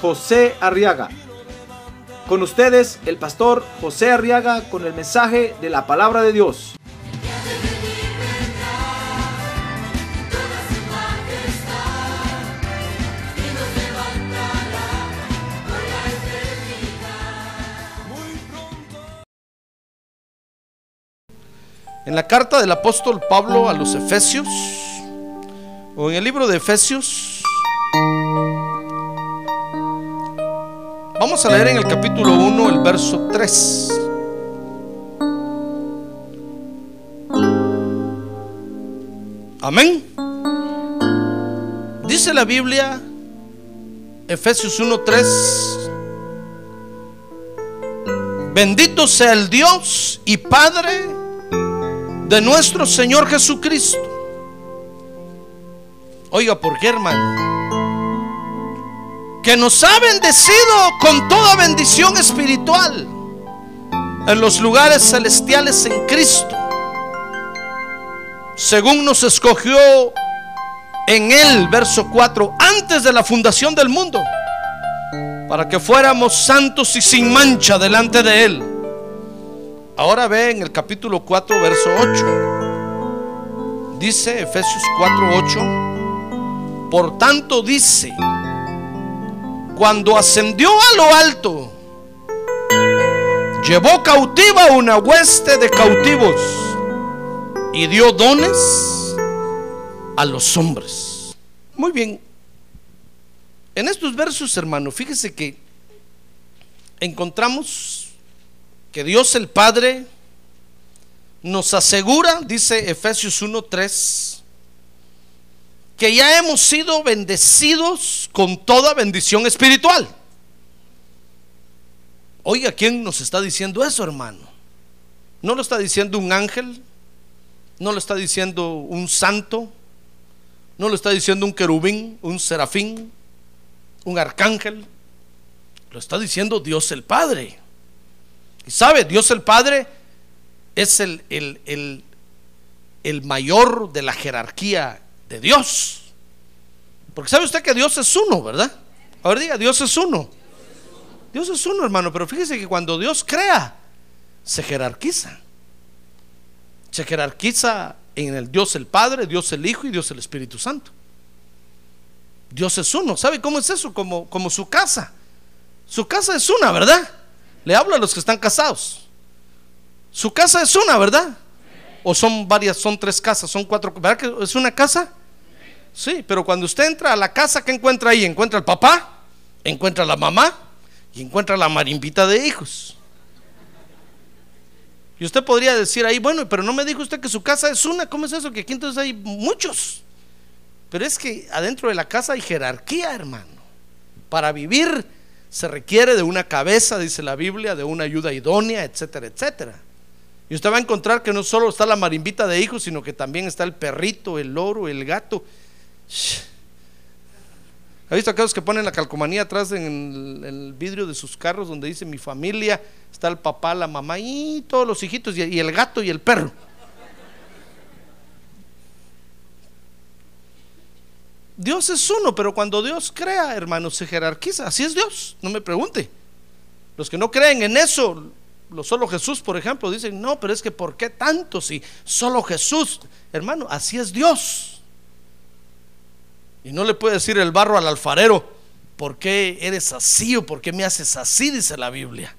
José Arriaga. Con ustedes, el pastor José Arriaga con el mensaje de la palabra de Dios. En la carta del apóstol Pablo a los Efesios, o en el libro de Efesios, vamos a leer en el capítulo 1 el verso 3. Amén. Dice la Biblia, Efesios 1:3, bendito sea el Dios y Padre de nuestro Señor Jesucristo. Oiga, ¿por qué, hermano? Que nos ha bendecido con toda bendición espiritual en los lugares celestiales en Cristo. Según nos escogió en Él, verso 4, antes de la fundación del mundo, para que fuéramos santos y sin mancha delante de Él. Ahora ve en el capítulo 4, verso 8. Dice Efesios 4, 8. Por tanto dice, cuando ascendió a lo alto, llevó cautiva una hueste de cautivos y dio dones a los hombres. Muy bien. En estos versos, hermano, fíjese que encontramos que Dios el Padre nos asegura, dice Efesios 1:3, que ya hemos sido bendecidos con toda bendición espiritual. Oiga, ¿quién nos está diciendo eso, hermano? No lo está diciendo un ángel, no lo está diciendo un santo, no lo está diciendo un querubín, un serafín, un arcángel, lo está diciendo Dios el Padre. Y sabe, Dios el Padre es el, el, el, mayor de la jerarquía de Dios. Porque sabe usted que Dios es uno, ¿verdad? A ver, diga, Dios es uno. Dios es uno, hermano, pero fíjese que cuando Dios crea, se jerarquiza. Se jerarquiza en el Dios el Padre, Dios el Hijo y Dios el Espíritu Santo. Dios es uno. ¿Sabe cómo es eso? Como, como su casa. Su casa es una, ¿verdad? Le hablo a los que están casados. Su casa es una, ¿verdad? O son varias, son tres casas, son cuatro. ¿Verdad que es una casa? Sí, pero cuando usted entra a la casa, ¿qué encuentra ahí? Encuentra el papá, encuentra la mamá y encuentra la marimbita de hijos. Y usted podría decir ahí, bueno, pero no me dijo usted que su casa es una. ¿Cómo es eso? Que aquí entonces hay muchos. Pero es que adentro de la casa hay jerarquía, hermano. Para vivir se requiere de una cabeza, dice la Biblia, de una ayuda idónea, etcétera, etcétera. Y usted va a encontrar que no solo está la marimbita de hijos, sino que también está el perrito, el loro, el gato. ¿Ha visto aquellos que ponen la calcomanía atrás en el, vidrio de sus carros donde dice mi familia? Está el papá, la mamá y todos los hijitos y el gato y el perro. Dios es uno, pero cuando Dios crea, hermanos, se jerarquiza. Así es Dios, no me pregunte. Los que no creen en eso, solo Jesús, por ejemplo, dicen, no, pero es que ¿por qué tanto si solo Jesús? Hermano, así es Dios. Y no le puede decir el barro al alfarero, ¿por qué eres así o por qué me haces así? Dice la Biblia.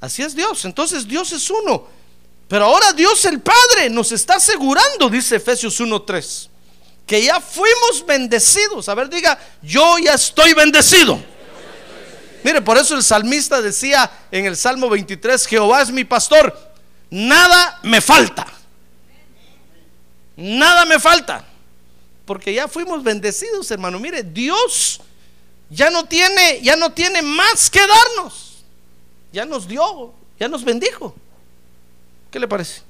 Así es Dios. Entonces Dios es uno. Pero ahora Dios el Padre nos está asegurando, dice Efesios 1.3 que ya fuimos bendecidos. A ver, diga, yo ya estoy bendecido. Mire, por eso el salmista decía en el Salmo 23, Jehová es mi pastor, nada me falta. Nada me falta. Porque ya fuimos bendecidos, hermano. Mire, Dios ya no tiene, ya no tiene más que darnos. Ya nos dio, ya nos bendijo. ¿Qué le parece?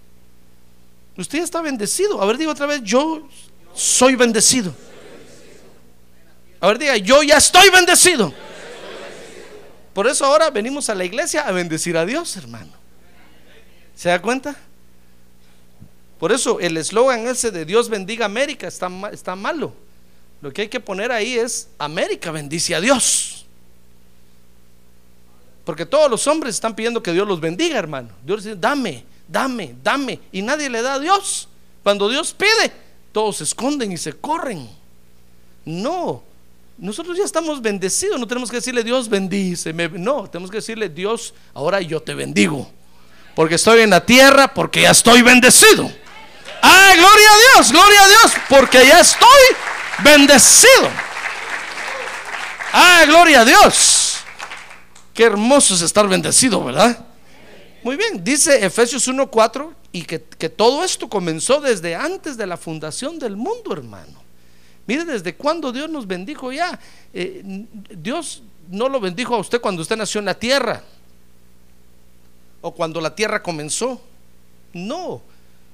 Usted ya está bendecido. A ver, digo otra vez, yo soy bendecido. A ver, diga, yo ya estoy bendecido. Por eso ahora venimos a la iglesia a bendecir a Dios, hermano. ¿Se da cuenta? Por eso el eslogan ese de Dios bendiga América está, está malo. Lo que hay que poner ahí es América bendice a Dios. Porque todos los hombres están pidiendo que Dios los bendiga, hermano. Dios dice, dame, dame, dame. Y nadie le da a Dios. Cuando Dios pide, todos se esconden y se corren. No, nosotros ya estamos bendecidos. No tenemos que decirle Dios bendice. No, tenemos que decirle Dios, ahora yo te bendigo. Porque estoy en la tierra, porque ya estoy bendecido. Ah, gloria a Dios, gloria a Dios, porque ya estoy bendecido. Ah, gloria a Dios. Qué hermoso es estar bendecido, ¿verdad? Muy bien, dice Efesios 1.4 y que, que, todo esto comenzó desde antes de la fundación del mundo, hermano. Mire, desde cuando Dios nos bendijo ya. Eh, Dios no lo bendijo a usted cuando usted nació en la tierra o cuando la tierra comenzó. No,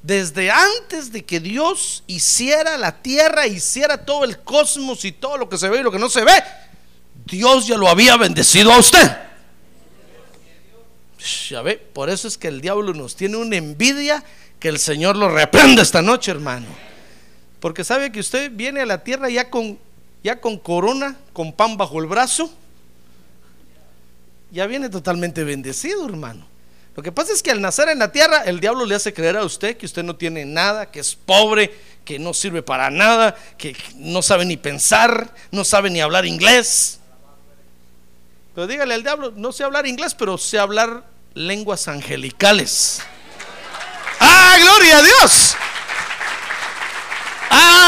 desde antes de que Dios hiciera la tierra, hiciera todo el cosmos y todo lo que se ve y lo que no se ve, Dios ya lo había bendecido a usted. Ya ve, por eso es que el diablo nos tiene una envidia que el Señor lo reprenda esta noche, hermano. Porque sabe que usted viene a la tierra ya con, ya con corona, con pan bajo el brazo. Ya viene totalmente bendecido, hermano. Lo que pasa es que al nacer en la tierra, el diablo le hace creer a usted que usted no tiene nada, que es pobre, que no sirve para nada, que no sabe ni pensar, no sabe ni hablar inglés. Pero dígale al diablo, no sé hablar inglés, pero sé hablar lenguas angelicales. ¡Ah, gloria a Dios!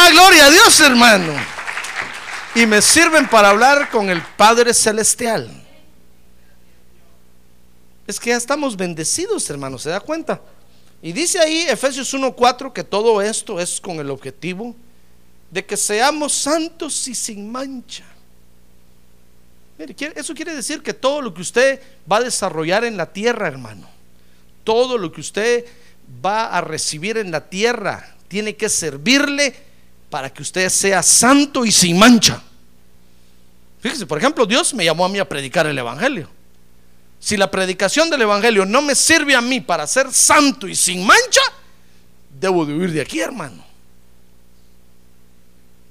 ¡Ah, gloria a Dios, hermano! Y me sirven para hablar con el Padre Celestial. Es que ya estamos bendecidos, hermano, ¿se da cuenta? Y dice ahí Efesios 1:4 que todo esto es con el objetivo de que seamos santos y sin mancha. eso quiere decir que todo lo que usted va a desarrollar en la tierra, hermano, todo lo que usted va a recibir en la tierra, tiene que servirle para que usted sea santo y sin mancha. Fíjese, por ejemplo, Dios me llamó a mí a predicar el Evangelio. Si la predicación del Evangelio no me sirve a mí para ser santo y sin mancha, debo de huir de aquí, hermano.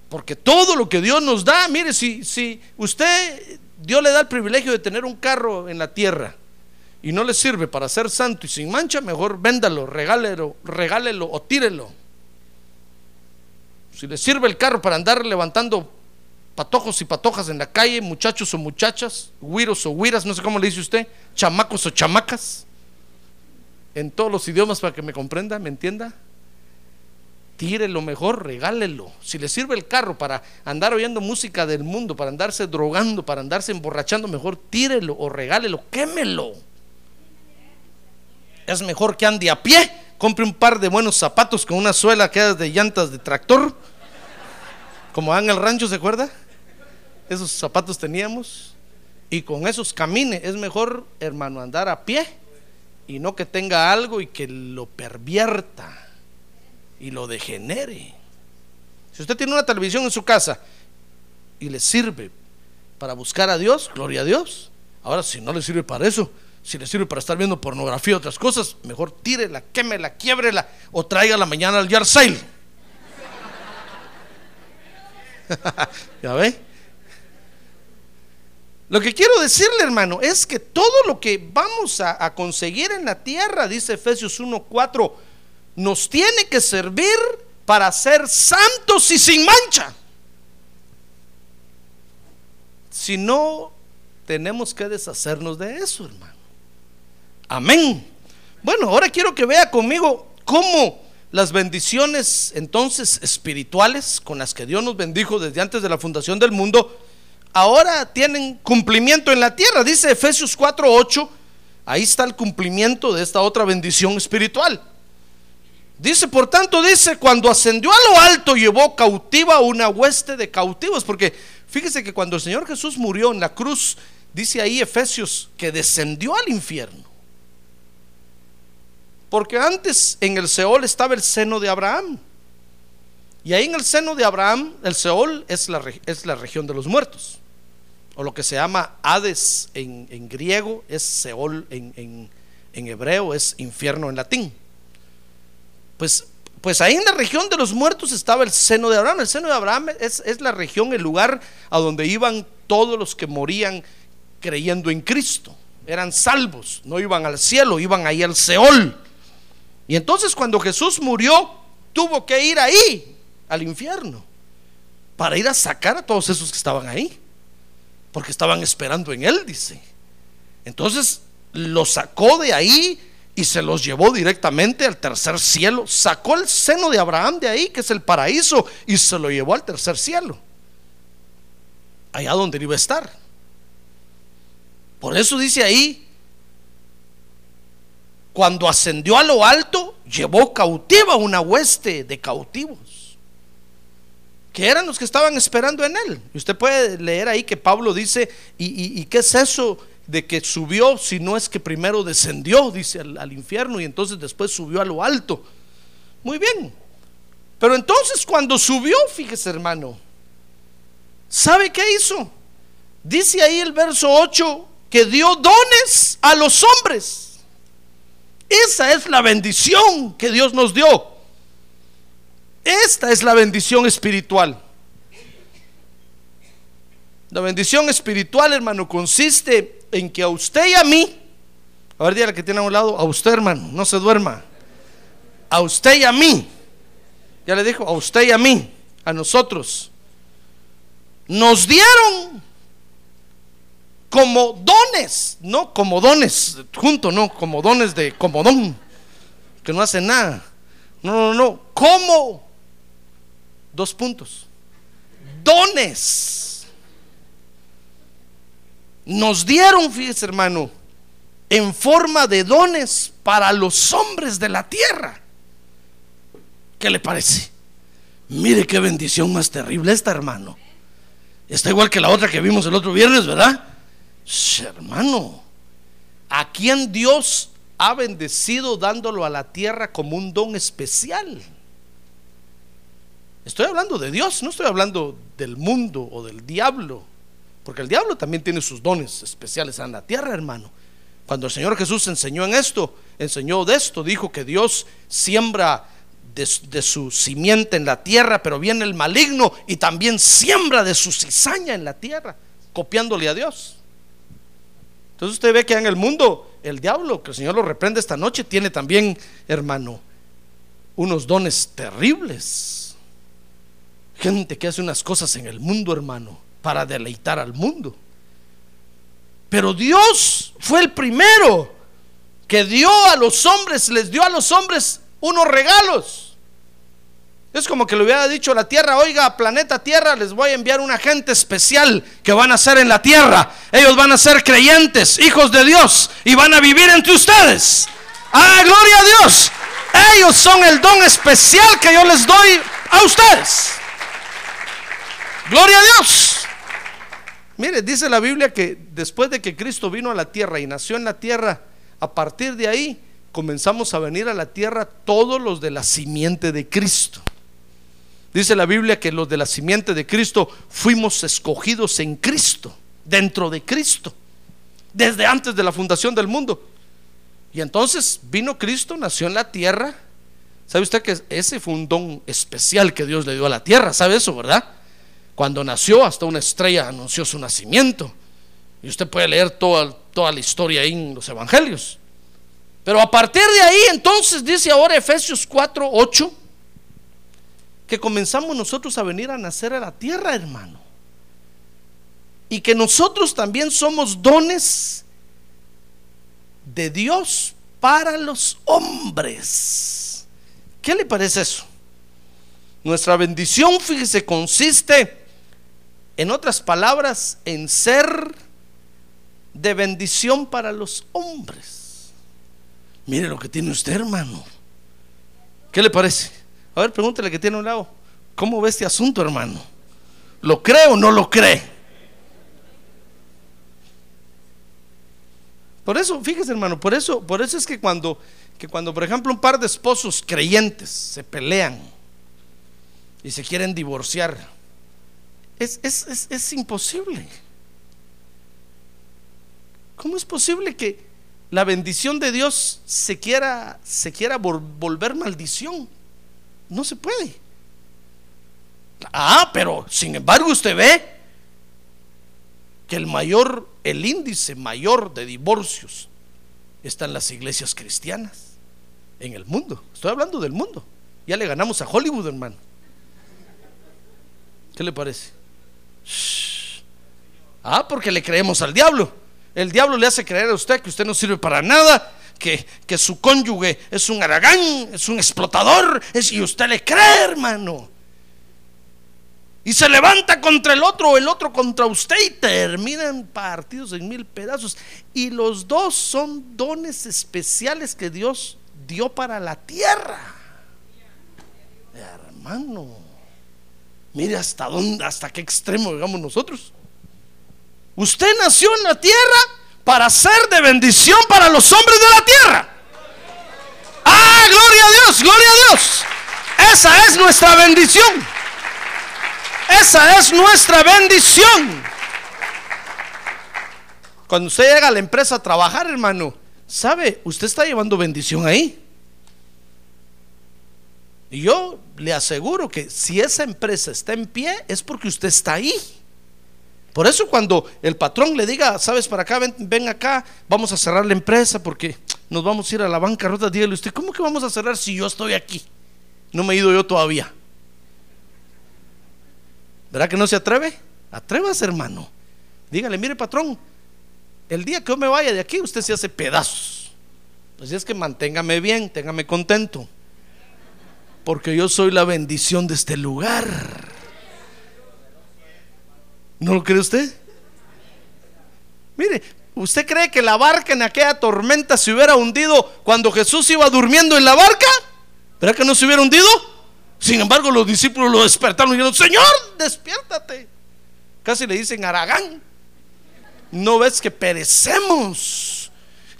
Porque todo lo que Dios nos da, mire, si, si usted, Dios le da el privilegio de tener un carro en la tierra y no le sirve para ser santo y sin mancha, mejor véndalo, regálelo, regálelo o tírelo. Si le sirve el carro para andar levantando patojos y patojas en la calle, muchachos o muchachas, güiros o güiras, no sé cómo le dice usted, chamacos o chamacas, en todos los idiomas para que me comprenda, me entienda. Tírelo mejor, regálelo. Si le sirve el carro para andar oyendo música del mundo, para andarse drogando, para andarse emborrachando, mejor tírelo o regálelo, quémelo. Es mejor que ande a pie, compre un par de buenos zapatos con una suela que es de llantas de tractor, como van el rancho, ¿se acuerda? esos zapatos teníamos y con esos camine. Es mejor, hermano, andar a pie y no que tenga algo y que lo pervierta y lo degenere. Si usted tiene una televisión en su casa y le sirve para buscar a Dios, gloria a Dios. Ahora, si no le sirve para eso, si le sirve para estar viendo pornografía y otras cosas, mejor tírela, quémela, quiebrela o traiga la mañana al yard sale. ¿Ya ve? Lo que quiero decirle, hermano, es que todo lo que vamos a, conseguir en la tierra, dice Efesios 1:4, nos tiene que servir para ser santos y sin mancha. Si no, tenemos que deshacernos de eso, hermano. Amén. Bueno, ahora quiero que vea conmigo cómo las bendiciones entonces espirituales con las que Dios nos bendijo desde antes de la fundación del mundo, ahora tienen cumplimiento en la tierra. Dice Efesios 4:8, ahí está el cumplimiento de esta otra bendición espiritual. Dice, por tanto, dice, cuando ascendió a lo alto llevó cautiva una hueste de cautivos, porque Fíjese que cuando el Señor Jesús murió en la cruz, dice ahí Efesios que descendió al infierno. Porque antes en el Seol estaba el seno de Abraham. Y ahí en el seno de Abraham, el Seol es la, es la región de los muertos. O lo que se llama Hades en, griego, es Seol en, en hebreo, es infierno en latín. Pues pues ahí en la región de los muertos estaba el seno de Abraham. El seno de Abraham es, es, la región, el lugar a donde iban todos los que morían creyendo en Cristo. Eran salvos, no iban al cielo, iban ahí al Seol. Y entonces cuando Jesús murió, tuvo que ir ahí, al infierno, para ir a sacar a todos esos que estaban ahí. Porque estaban esperando en Él, dice. Entonces lo sacó de ahí y se los llevó directamente al tercer cielo. Sacó el seno de Abraham de ahí, que es el paraíso, y se lo llevó al tercer cielo. Allá donde iba a estar. Por eso dice ahí, cuando ascendió a lo alto, llevó cautiva una hueste de cautivos, que eran los que estaban esperando en él. Y usted puede leer ahí que Pablo dice, ¿y, y qué es eso? de que subió, si no es que primero descendió, dice, al, infierno y entonces después subió a lo alto. Muy bien. Pero entonces cuando subió, fíjese hermano, ¿sabe qué hizo? Dice ahí el verso 8 que dio dones a los hombres. Esa es la bendición que Dios nos dio. Esta es la bendición espiritual. La bendición espiritual, hermano, consiste en que a usted y a mí, a ver, dígale que tiene a un lado, a usted, hermano, no se duerma. A usted y a mí, ya le dijo, a usted y a mí, a nosotros, nos dieron como dones, no como dones, junto, no, como dones de comodón, que no hace nada. No, no, no, como dos puntos. Dones nos dieron, fíjese hermano, en forma de dones para los hombres de la tierra. ¿Qué le parece? Mire qué bendición más terrible esta, hermano. Está igual que la otra que vimos el otro viernes, ¿verdad? Hermano, ¿a quién Dios ha bendecido dándolo a la tierra como un don especial? Estoy hablando de Dios, no estoy hablando del mundo o del diablo. Porque el diablo también tiene sus dones especiales en la tierra, hermano. Cuando el Señor Jesús enseñó en esto, enseñó de esto, dijo que Dios siembra de, su simiente en la tierra, pero viene el maligno y también siembra de su cizaña en la tierra, copiándole a Dios. Entonces usted ve que en el mundo el diablo, que el Señor lo reprende esta noche, tiene también, hermano, unos dones terribles. Gente que hace unas cosas en el mundo, hermano, para deleitar al mundo. Pero Dios fue el primero que dio a los hombres, les dio a los hombres unos regalos. Es como que le hubiera dicho a la tierra, oiga, planeta Tierra, les voy a enviar una gente especial que van a ser en la tierra. Ellos van a ser creyentes, hijos de Dios, y van a vivir entre ustedes. ¡Ah, gloria a Dios! Ellos son el don especial que yo les doy a ustedes. Gloria a Dios. Mire, dice la Biblia que después de que Cristo vino a la tierra y nació en la tierra, a partir de ahí comenzamos a venir a la tierra todos los de la simiente de Cristo. Dice la Biblia que los de la simiente de Cristo fuimos escogidos en Cristo, dentro de Cristo, desde antes de la fundación del mundo. Y entonces vino Cristo, nació en la tierra. ¿Sabe usted que ese fue un don especial que Dios le dio a la tierra? ¿Sabe eso, verdad? Cuando nació, hasta una estrella anunció su nacimiento. Y usted puede leer toda, toda la historia ahí en los evangelios. Pero a partir de ahí, entonces dice ahora Efesios 4, 8, que comenzamos nosotros a venir a nacer a la tierra, hermano. Y que nosotros también somos dones de Dios para los hombres. ¿Qué le parece eso? Nuestra bendición, fíjese, consiste en otras palabras, en ser de bendición para los hombres. Mire lo que tiene usted, hermano. ¿Qué le parece? A ver, pregúntele que tiene a un lado. ¿Cómo ve este asunto, hermano? ¿Lo cree o no lo cree? Por eso, fíjese hermano, por eso, por eso es que cuando, que cuando, por ejemplo, un par de esposos creyentes se pelean y se quieren divorciar, es, es, es, es imposible. ¿Cómo es posible que la bendición de Dios se quiera, se quiera volver maldición? No se puede. Ah, pero sin embargo usted ve que el mayor, el índice mayor de divorcios está en las iglesias cristianas, en el mundo. Estoy hablando del mundo. Ya le ganamos a Hollywood, hermano. ¿Qué le parece? Ah, porque le creemos al diablo. El diablo le hace creer a usted que usted no sirve para nada, que, su cónyuge es un aragán, es un explotador, es, y usted le cree, hermano. Y se levanta contra el otro, el otro contra usted, y terminan partidos en mil pedazos. Y los dos son dones especiales que Dios dio para la tierra. Hermano, mire hasta dónde, hasta qué extremo llegamos nosotros. Usted nació en la tierra para ser de bendición para los hombres de la tierra. Ah, gloria a Dios, gloria a Dios. Esa es nuestra bendición. Esa es nuestra bendición. Cuando usted llega a la empresa a trabajar, hermano, ¿sabe? Usted está llevando bendición ahí. Y yo le aseguro que si esa empresa está en pie es porque usted está ahí. Por eso cuando el patrón le diga, sabes, para acá, ven, acá, vamos a cerrar la empresa porque nos vamos a ir a la bancarrota, dígale usted, ¿cómo que vamos a cerrar si yo estoy aquí? No me he ido yo todavía. ¿Verdad que no se atreve? Atrévase, hermano. Dígale, mire, patrón, el día que yo me vaya de aquí, usted se hace pedazos. Así es que manténgame bien, téngame contento. Porque yo soy la bendición de este lugar. ¿No lo cree usted? Mire, ¿usted cree que la barca en aquella tormenta se hubiera hundido cuando Jesús iba durmiendo en la barca? ¿Verdad que no se hubiera hundido? Sin embargo, los discípulos lo despertaron y dijeron, Señor, despiértate. Casi le dicen, Aragán, ¿no ves que perecemos?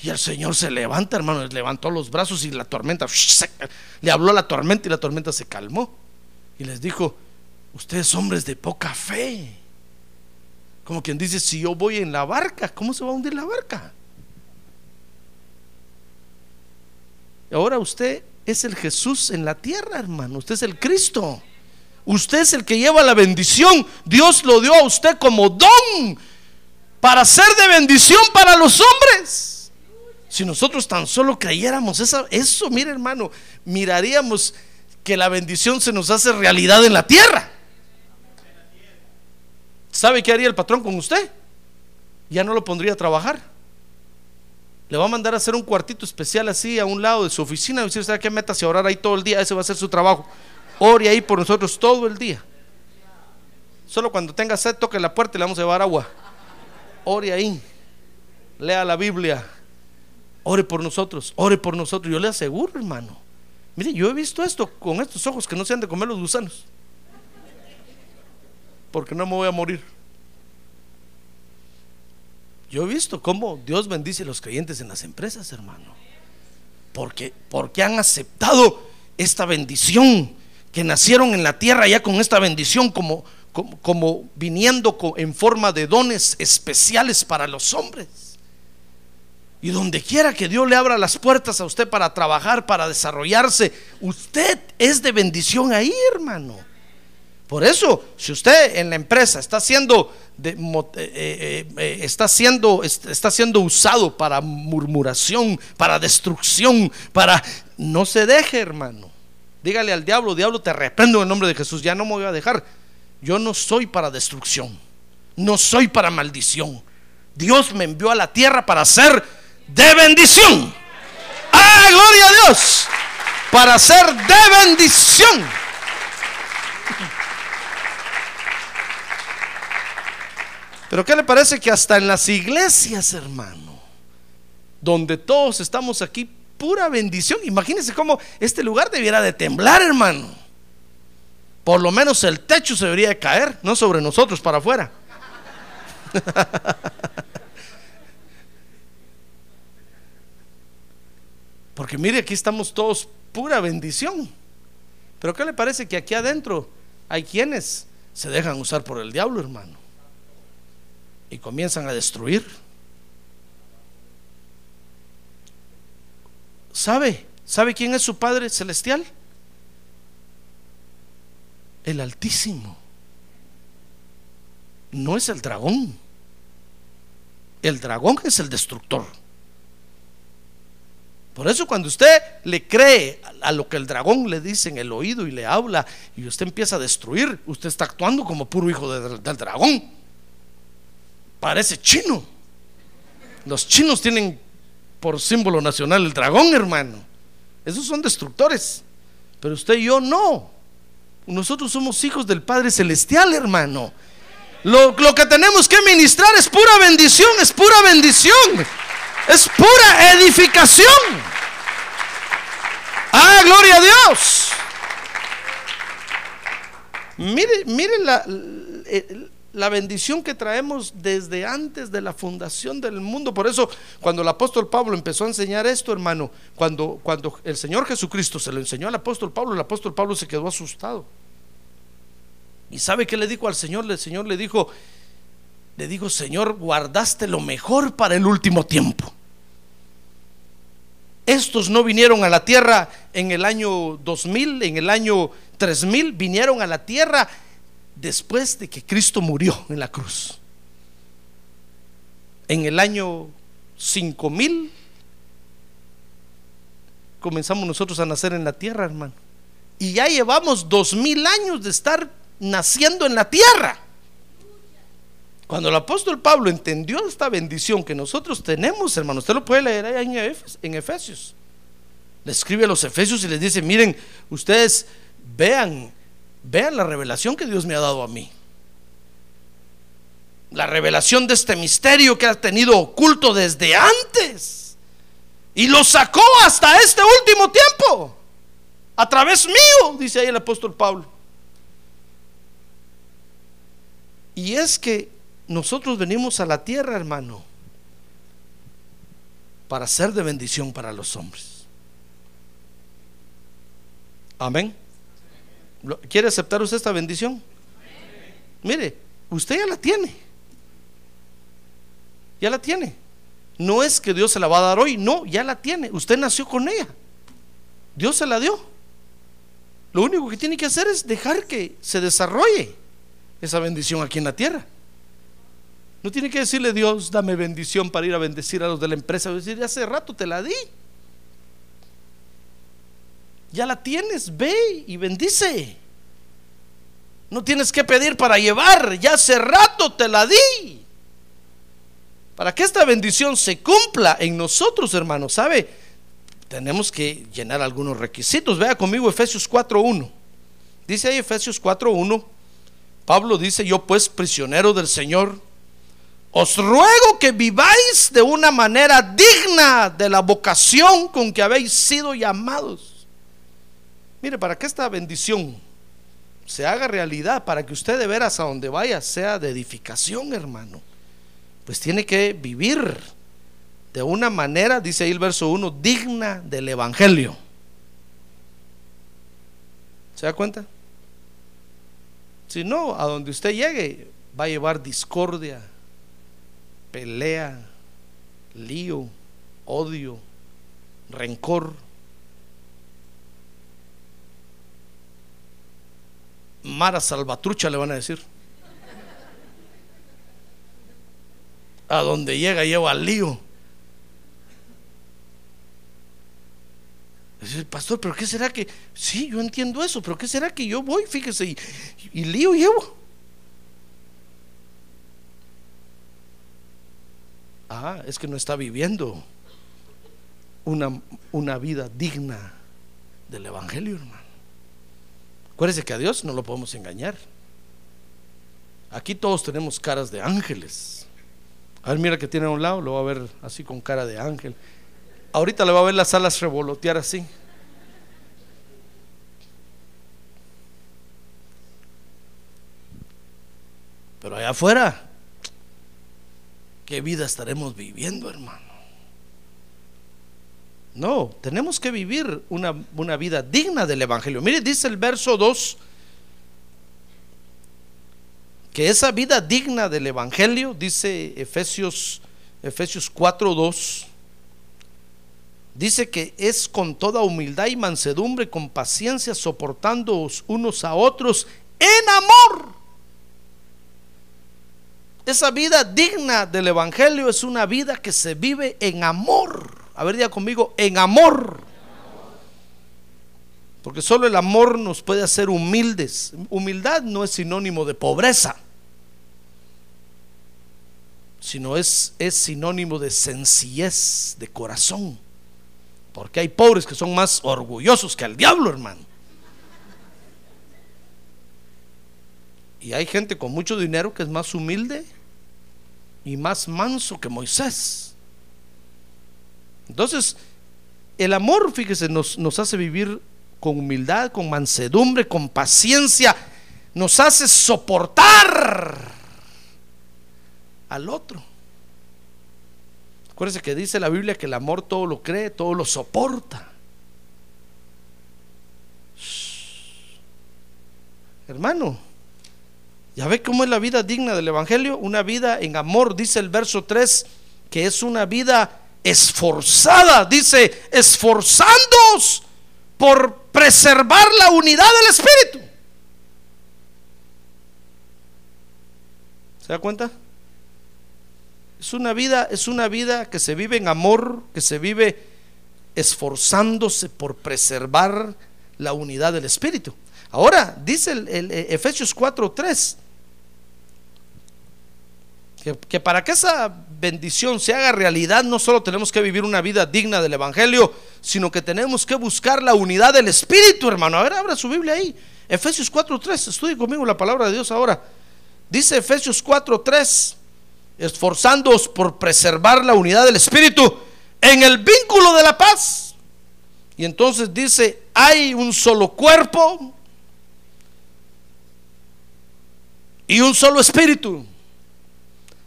Y el Señor se levanta, hermano, levantó los brazos y la tormenta, le habló a la tormenta y la tormenta se calmó. Y les dijo, ustedes hombres de poca fe. Como quien dice, si yo voy en la barca, ¿cómo se va a hundir la barca? Ahora usted es el Jesús en la tierra, hermano. Usted es el Cristo. Usted es el que lleva la bendición. Dios lo dio a usted como don para ser de bendición para los hombres. Si nosotros tan solo creyéramos eso, mire hermano, miraríamos que la bendición se nos hace realidad en la tierra. ¿Sabe qué haría el patrón con usted? Ya no lo pondría a trabajar. Le va a mandar a hacer un cuartito especial así a un lado de su oficina. Y decir, ¿sabe qué metas y orar ahí todo el día? Ese va a ser su trabajo. Ore ahí por nosotros todo el día. Solo cuando tenga sed, toque la puerta y le vamos a llevar agua. Ore ahí. Lea la Biblia. Ore por nosotros. Ore por nosotros. Yo le aseguro, hermano. Mire, yo he visto esto con estos ojos que no se han de comer los gusanos porque no me voy a morir. Yo he visto cómo Dios bendice a los creyentes en las empresas, hermano. Porque, porque han aceptado esta bendición, que nacieron en la tierra ya con esta bendición como, como, como viniendo en forma de dones especiales para los hombres. Y donde quiera que Dios le abra las puertas a usted para trabajar, para desarrollarse, usted es de bendición ahí, hermano. Por eso, si usted en la empresa está siendo, eh, eh, eh, está siendo, está siendo usado para murmuración, para destrucción, para no se deje, hermano. Dígale al diablo, diablo, te reprendo en el nombre de Jesús. Ya no me voy a dejar. Yo no soy para destrucción. No soy para maldición. Dios me envió a la tierra para ser de bendición. ¡Ah, gloria a Dios! Para ser de bendición. Pero ¿qué le parece que hasta en las iglesias, hermano, donde todos estamos aquí, pura bendición? Imagínense cómo este lugar debiera de temblar, hermano. Por lo menos el techo se debería de caer, no sobre nosotros para afuera. Porque mire, aquí estamos todos pura bendición. Pero ¿qué le parece que aquí adentro hay quienes se dejan usar por el diablo, hermano? Y comienzan a destruir. ¿Sabe? ¿Sabe quién es su Padre Celestial? El Altísimo. No es el dragón. El dragón es el destructor. Por eso cuando usted le cree a lo que el dragón le dice en el oído y le habla y usted empieza a destruir, usted está actuando como puro hijo del dragón. Parece chino. Los chinos tienen por símbolo nacional el dragón, hermano. Esos son destructores. Pero usted y yo no. Nosotros somos hijos del Padre Celestial, hermano. Lo, que tenemos que ministrar es pura bendición, es pura bendición. Es pura edificación. Ah, gloria a Dios. Mire, mire la, eh, la bendición que traemos desde antes de la fundación del mundo. Por eso, cuando el apóstol Pablo empezó a enseñar esto, hermano, cuando, cuando el Señor Jesucristo se lo enseñó al apóstol Pablo, el apóstol Pablo se quedó asustado. ¿Y sabe qué le dijo al Señor? El Señor le dijo, le dijo, Señor, guardaste lo mejor para el último tiempo. Estos no vinieron a la tierra en el año 2000, en el año 3000, vinieron a la tierra después de que Cristo murió en la cruz. En el año 5000 comenzamos nosotros a nacer en la tierra, hermano. Y ya llevamos 2000 años de estar naciendo en la tierra. Cuando el apóstol Pablo entendió esta bendición que nosotros tenemos, hermano, usted lo puede leer ahí en Efesios. Le escribe a los Efesios y les dice, miren, ustedes vean, vean la revelación que Dios me ha dado a mí. La revelación de este misterio que ha tenido oculto desde antes. Y lo sacó hasta este último tiempo. A través mío, dice ahí el apóstol Pablo. Y es que nosotros venimos a la tierra, hermano, para ser de bendición para los hombres. Amén. ¿Quiere aceptar usted esta bendición? Mire, usted ya la tiene. Ya la tiene. No es que Dios se la va a dar hoy, no, ya la tiene. Usted nació con ella. Dios se la dio. Lo único que tiene que hacer es dejar que se desarrolle esa bendición aquí en la tierra. No tiene que decirle Dios, dame bendición para ir a bendecir a los de la empresa. Decir, hace rato te la di. Ya la tienes, ve y bendice. No tienes que pedir para llevar, ya hace rato te la di. Para que esta bendición se cumpla en nosotros, hermanos, ¿sabe? Tenemos que llenar algunos requisitos. Vea conmigo Efesios 4.1. Dice ahí Efesios 4.1. Pablo dice, yo pues prisionero del Señor os ruego que viváis de una manera digna de la vocación con que habéis sido llamados. Mire, para que esta bendición se haga realidad, para que usted de veras a donde vaya sea de edificación, hermano, pues tiene que vivir de una manera, dice ahí el verso 1, digna del Evangelio. ¿Se da cuenta? Si no, a donde usted llegue va a llevar discordia, pelea, lío, odio, rencor. Mara Salvatrucha le van a decir. A donde llega lleva al lío. Pastor, pero ¿qué será que? Sí, yo entiendo eso, pero ¿qué será que yo voy? Fíjese, y, y lío llevo. Ah, es que no está viviendo una, una vida digna del Evangelio, hermano. Acuérdense que a Dios no lo podemos engañar. Aquí todos tenemos caras de ángeles. A ver, mira que tiene a un lado, lo va a ver así con cara de ángel. Ahorita le va a ver las alas revolotear así. Pero allá afuera, ¿qué vida estaremos viviendo, hermano? No, tenemos que vivir una, una vida digna del Evangelio. Mire, dice el verso 2, que esa vida digna del Evangelio, dice Efesios, Efesios 4, 2, dice que es con toda humildad y mansedumbre, con paciencia, soportándoos unos a otros en amor. Esa vida digna del Evangelio es una vida que se vive en amor. A ver, diga conmigo, en amor. Porque solo el amor nos puede hacer humildes. Humildad no es sinónimo de pobreza, sino es, es sinónimo de sencillez de corazón. Porque hay pobres que son más orgullosos que al diablo, hermano. Y hay gente con mucho dinero que es más humilde y más manso que Moisés. Entonces, el amor, fíjese, nos, nos hace vivir con humildad, con mansedumbre, con paciencia, nos hace soportar al otro. Acuérdense que dice la Biblia que el amor todo lo cree, todo lo soporta. Hermano, ¿ya ve cómo es la vida digna del Evangelio? Una vida en amor, dice el verso 3, que es una vida esforzada, dice, esforzándoos por preservar la unidad del Espíritu. ¿Se da cuenta? Es una vida, es una vida que se vive en amor, que se vive esforzándose por preservar la unidad del Espíritu. Ahora, dice el, Efesios 4:3, que, para que esa bendición se haga realidad, no solo tenemos que vivir una vida digna del Evangelio, sino que tenemos que buscar la unidad del Espíritu, hermano. A ver, abra su Biblia ahí. Efesios 4.3, estudie conmigo la palabra de Dios ahora. Dice Efesios 4.3, esforzándoos por preservar la unidad del Espíritu en el vínculo de la paz. Y entonces dice, hay un solo cuerpo y un solo espíritu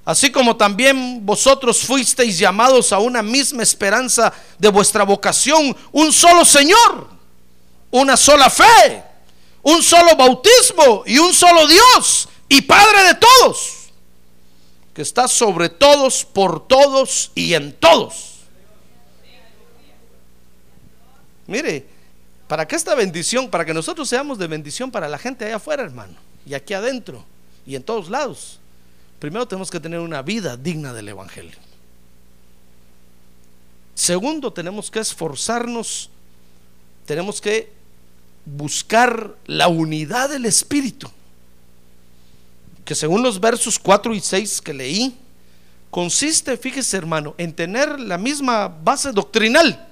así como también vosotros fuisteis llamados a una misma esperanza de vuestra vocación, un solo Señor, una sola fe, un solo bautismo y un solo Dios y Padre de todos, que está sobre todos, por todos y en todos. Mire, para que esta bendición, para que nosotros seamos de bendición para la gente allá afuera, hermano, y aquí adentro, y en todos lados, Primero tenemos que tener una vida digna del Evangelio. Segundo, tenemos que esforzarnos, tenemos que buscar la unidad del Espíritu, que según los versos 4 y 6 que leí, consiste, fíjese hermano, en tener la misma base doctrinal.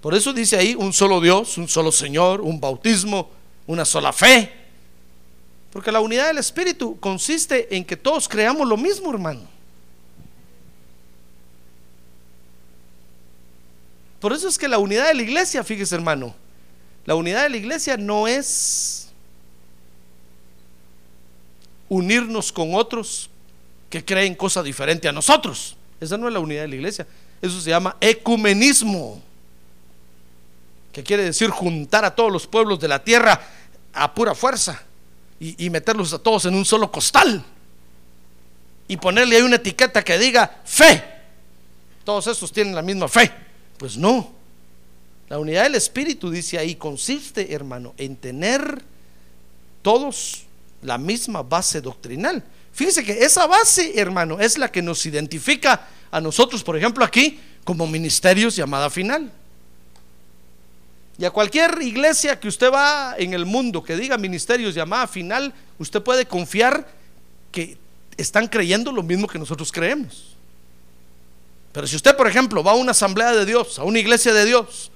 Por eso dice ahí un solo Dios, un solo Señor, un bautismo, una sola fe. Porque la unidad del Espíritu consiste en que todos creamos lo mismo, hermano. Por eso es que la unidad de la iglesia, fíjese hermano, la unidad de la iglesia no es unirnos con otros que creen cosa diferente a nosotros. Esa no es la unidad de la iglesia. Eso se llama ecumenismo, que quiere decir juntar a todos los pueblos de la tierra a pura fuerza y, meterlos a todos en un solo costal y ponerle ahí una etiqueta que diga fe. Todos estos tienen la misma fe. Pues no. La unidad del Espíritu, dice ahí, consiste, hermano, en tener todos la misma base doctrinal. Fíjese que esa base, hermano, es la que nos identifica a nosotros, por ejemplo, aquí, como ministerios llamada final. Y a cualquier iglesia que usted va en el mundo que diga ministerios llamada final, usted puede confiar que están creyendo lo mismo que nosotros creemos. Pero si usted, por ejemplo, va a una asamblea de Dios, a una iglesia de Dios,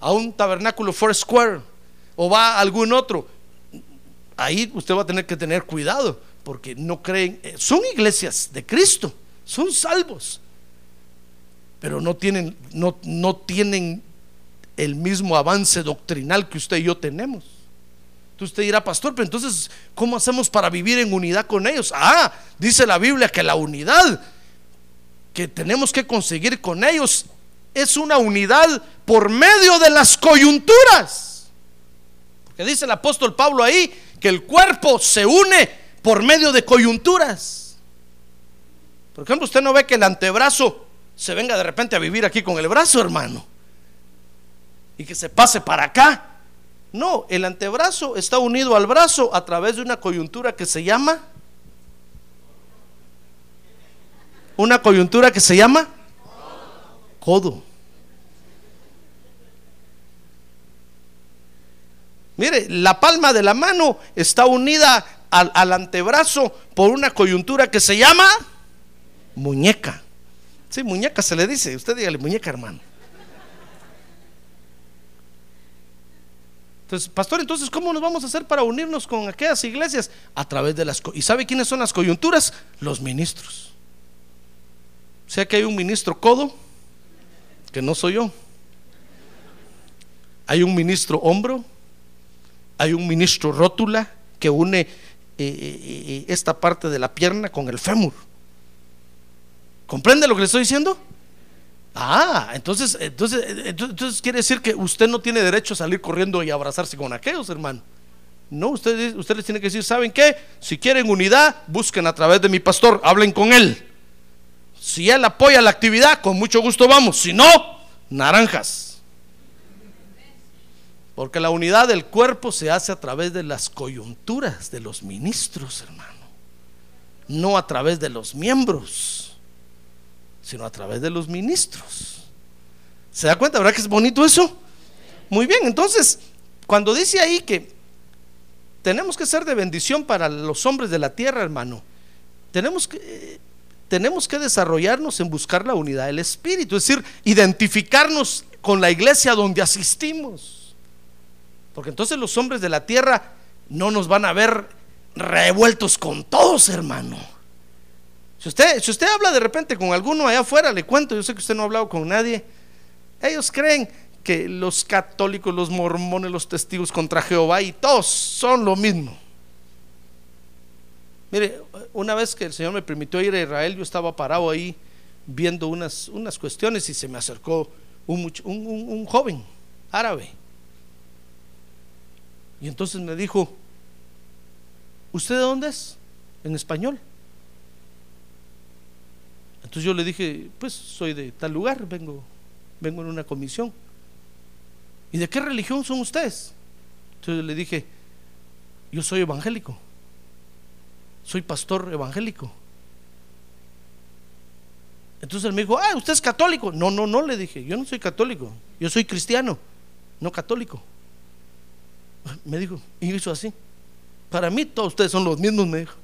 a un tabernáculo Four Square, o va a algún otro, ahí usted va a tener que tener cuidado, porque no creen, eh, son iglesias de Cristo, son salvos, pero no tienen, no, no tienen el mismo avance doctrinal que usted y yo tenemos. Entonces usted dirá, pastor, pero entonces, ¿cómo hacemos para vivir en unidad con ellos? Ah, dice la Biblia que la unidad que tenemos que conseguir con ellos es una unidad por medio de las coyunturas. Porque dice el apóstol Pablo ahí que el cuerpo se une por medio de coyunturas. Por ejemplo, usted no ve que el antebrazo se venga de repente a vivir aquí con el brazo, hermano. Y que se pase para acá. No, el antebrazo está unido al brazo a través de una coyuntura que se llama... Una coyuntura que se llama codo. Mire, la palma de la mano está unida al, antebrazo por una coyuntura que se llama muñeca. Sí, muñeca se le dice. Usted dígale muñeca, hermano. Entonces, pastor, entonces, ¿cómo nos vamos a hacer para unirnos con aquellas iglesias? A través de las... ¿Y sabe quiénes son las coyunturas? Los ministros. O sea que hay un ministro codo, que no soy yo. Hay un ministro hombro, hay un ministro rótula que une eh, eh, esta parte de la pierna con el fémur. ¿Comprende lo que le estoy diciendo? Ah, entonces, entonces, entonces quiere decir que usted no tiene derecho a salir corriendo y abrazarse con aquellos, hermano. No, ustedes, ustedes tienen que decir, ¿saben qué? Si quieren unidad, busquen a través de mi pastor, hablen con él. Si él apoya la actividad, con mucho gusto vamos. Si no, naranjas. Porque la unidad del cuerpo se hace a través de las coyunturas de los ministros, hermano. No a través de los miembros, sino a través de los ministros. ¿Se da cuenta, verdad que es bonito eso? Muy bien, entonces, cuando dice ahí que tenemos que ser de bendición para los hombres de la tierra, hermano, tenemos que tenemos que desarrollarnos en buscar la unidad del Espíritu, es decir, identificarnos con la iglesia donde asistimos. Porque entonces los hombres de la tierra no nos van a ver revueltos con todos, hermano. Si usted, si usted habla de repente con alguno allá afuera, le cuento, yo sé que usted no ha hablado con nadie, ellos creen que los católicos, los mormones, los testigos contra Jehová y todos son lo mismo. Mire, una vez que el Señor me permitió ir a Israel, yo estaba parado ahí viendo unas, unas cuestiones y se me acercó un, un, un joven árabe. Y entonces me dijo, ¿usted de dónde es? En español. Entonces yo le dije, pues soy de tal lugar, vengo, vengo en una comisión. ¿Y de qué religión son ustedes? Entonces le dije, yo soy evangélico soy pastor evangélico. Entonces él me dijo, ah, usted es católico. No, no, no, le dije, yo no soy católico, yo soy cristiano, no católico. Me dijo, y hizo así. Para mí todos ustedes son los mismos, me dijo.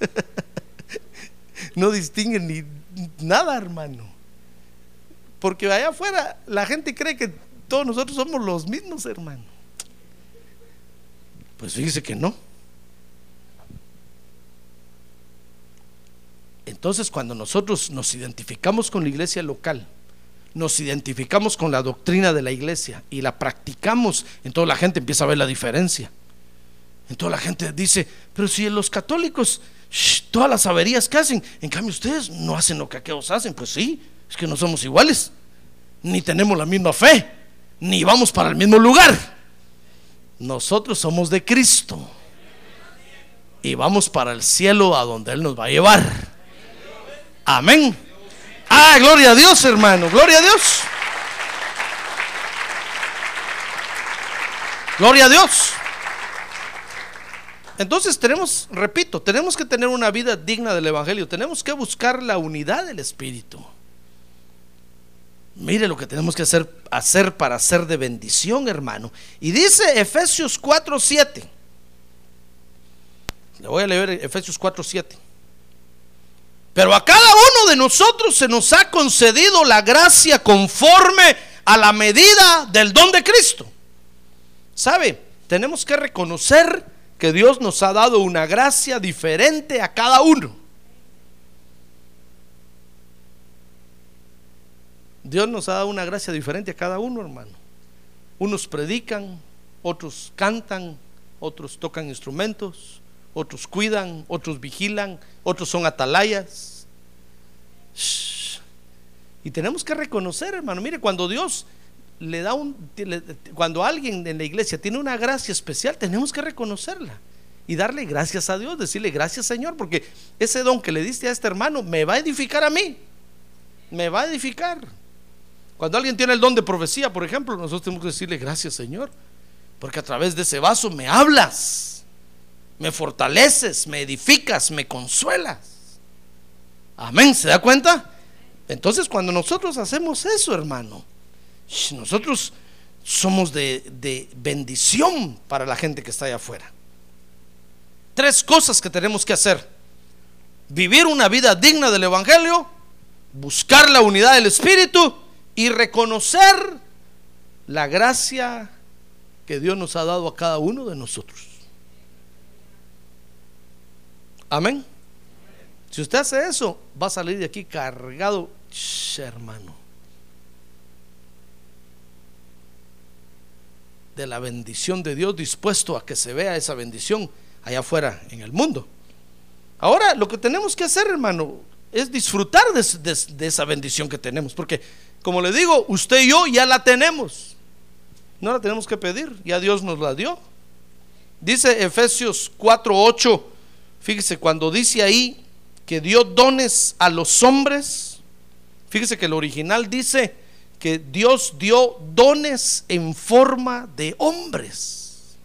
no distinguen ni nada, hermano. Porque allá afuera la gente cree que todos nosotros somos los mismos, hermano. Pues fíjese que no. Entonces cuando nosotros nos identificamos con la iglesia local, nos identificamos con la doctrina de la iglesia y la practicamos, entonces la gente empieza a ver la diferencia. Entonces la gente dice, pero si los católicos, todas las averías que hacen, en cambio ustedes no hacen lo que aquellos hacen, pues sí, es que no somos iguales, ni tenemos la misma fe, ni vamos para el mismo lugar. Nosotros somos de Cristo y vamos para el cielo a donde Él nos va a llevar. Amén. Ah, gloria a Dios, hermano. Gloria a Dios. Gloria a Dios. Entonces tenemos, repito, tenemos que tener una vida digna del Evangelio. Tenemos que buscar la unidad del Espíritu. Mire lo que tenemos que hacer, hacer para ser de bendición, hermano. Y dice Efesios 4:7. Le voy a leer Efesios 4:7. Pero a cada uno de nosotros se nos ha concedido la gracia conforme a la medida del don de Cristo. ¿Sabe? Tenemos que reconocer que Dios nos ha dado una gracia diferente a cada uno. Dios nos ha dado una gracia diferente a cada uno, hermano. Unos predican, otros cantan, otros tocan instrumentos, otros cuidan, otros vigilan, otros son atalayas. Y tenemos que reconocer, hermano, mire, cuando Dios le da un, cuando alguien en la iglesia tiene una gracia especial, tenemos que reconocerla y darle gracias a Dios, decirle gracias Señor, porque ese don que le diste a este hermano me va a edificar a mí, me va a edificar. Cuando alguien tiene el don de profecía, por ejemplo, nosotros tenemos que decirle gracias Señor, porque a través de ese vaso me hablas, me fortaleces, me edificas, me consuelas. Amén, ¿se da cuenta? Entonces cuando nosotros hacemos eso, hermano, nosotros somos de, de bendición para la gente que está allá afuera. Tres cosas que tenemos que hacer. Vivir una vida digna del Evangelio, buscar la unidad del Espíritu y reconocer la gracia que Dios nos ha dado a cada uno de nosotros. Amén. Si usted hace eso, va a salir de aquí cargado, hermano, de la bendición de Dios, dispuesto a que se vea esa bendición allá afuera en el mundo. Ahora, lo que tenemos que hacer, hermano, es disfrutar de, esa bendición que tenemos, porque, como le digo, usted y yo ya la tenemos. No la tenemos que pedir, ya Dios nos la dio. Dice Efesios 4:8, fíjese, cuando dice ahí que dio dones a los hombres, fíjese que el original dice que Dios dio dones en forma de hombres.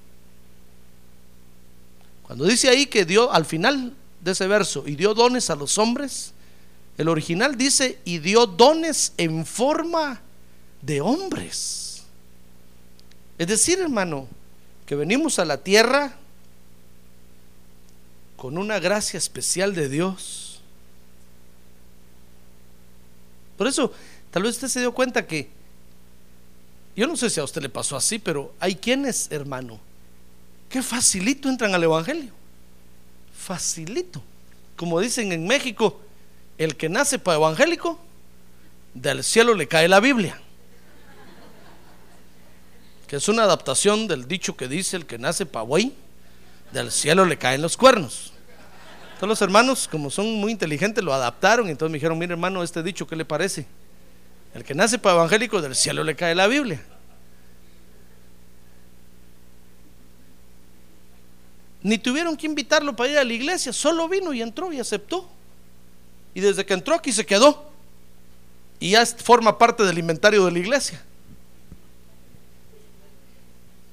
Cuando dice ahí que dio al final de ese verso y dio dones a los hombres, el original dice y dio dones en forma de hombres. Es decir, hermano, que venimos a la tierra con una gracia especial de Dios. Por eso, tal vez usted se dio cuenta que, yo no sé si a usted le pasó así, pero hay quienes, hermano, que facilito entran al Evangelio. Facilito. Como dicen en México, el que nace para evangélico, del cielo le cae la Biblia. Que es una adaptación del dicho que dice el que nace para güey, del cielo le caen los cuernos. Todos los hermanos, como son muy inteligentes, lo adaptaron entonces me dijeron, mire hermano, este dicho, ¿qué le parece? El que nace para evangélico, del cielo le cae la Biblia. Ni tuvieron que invitarlo para ir a la iglesia, solo vino y entró y aceptó. Y desde que entró aquí se quedó. Y ya forma parte del inventario de la iglesia.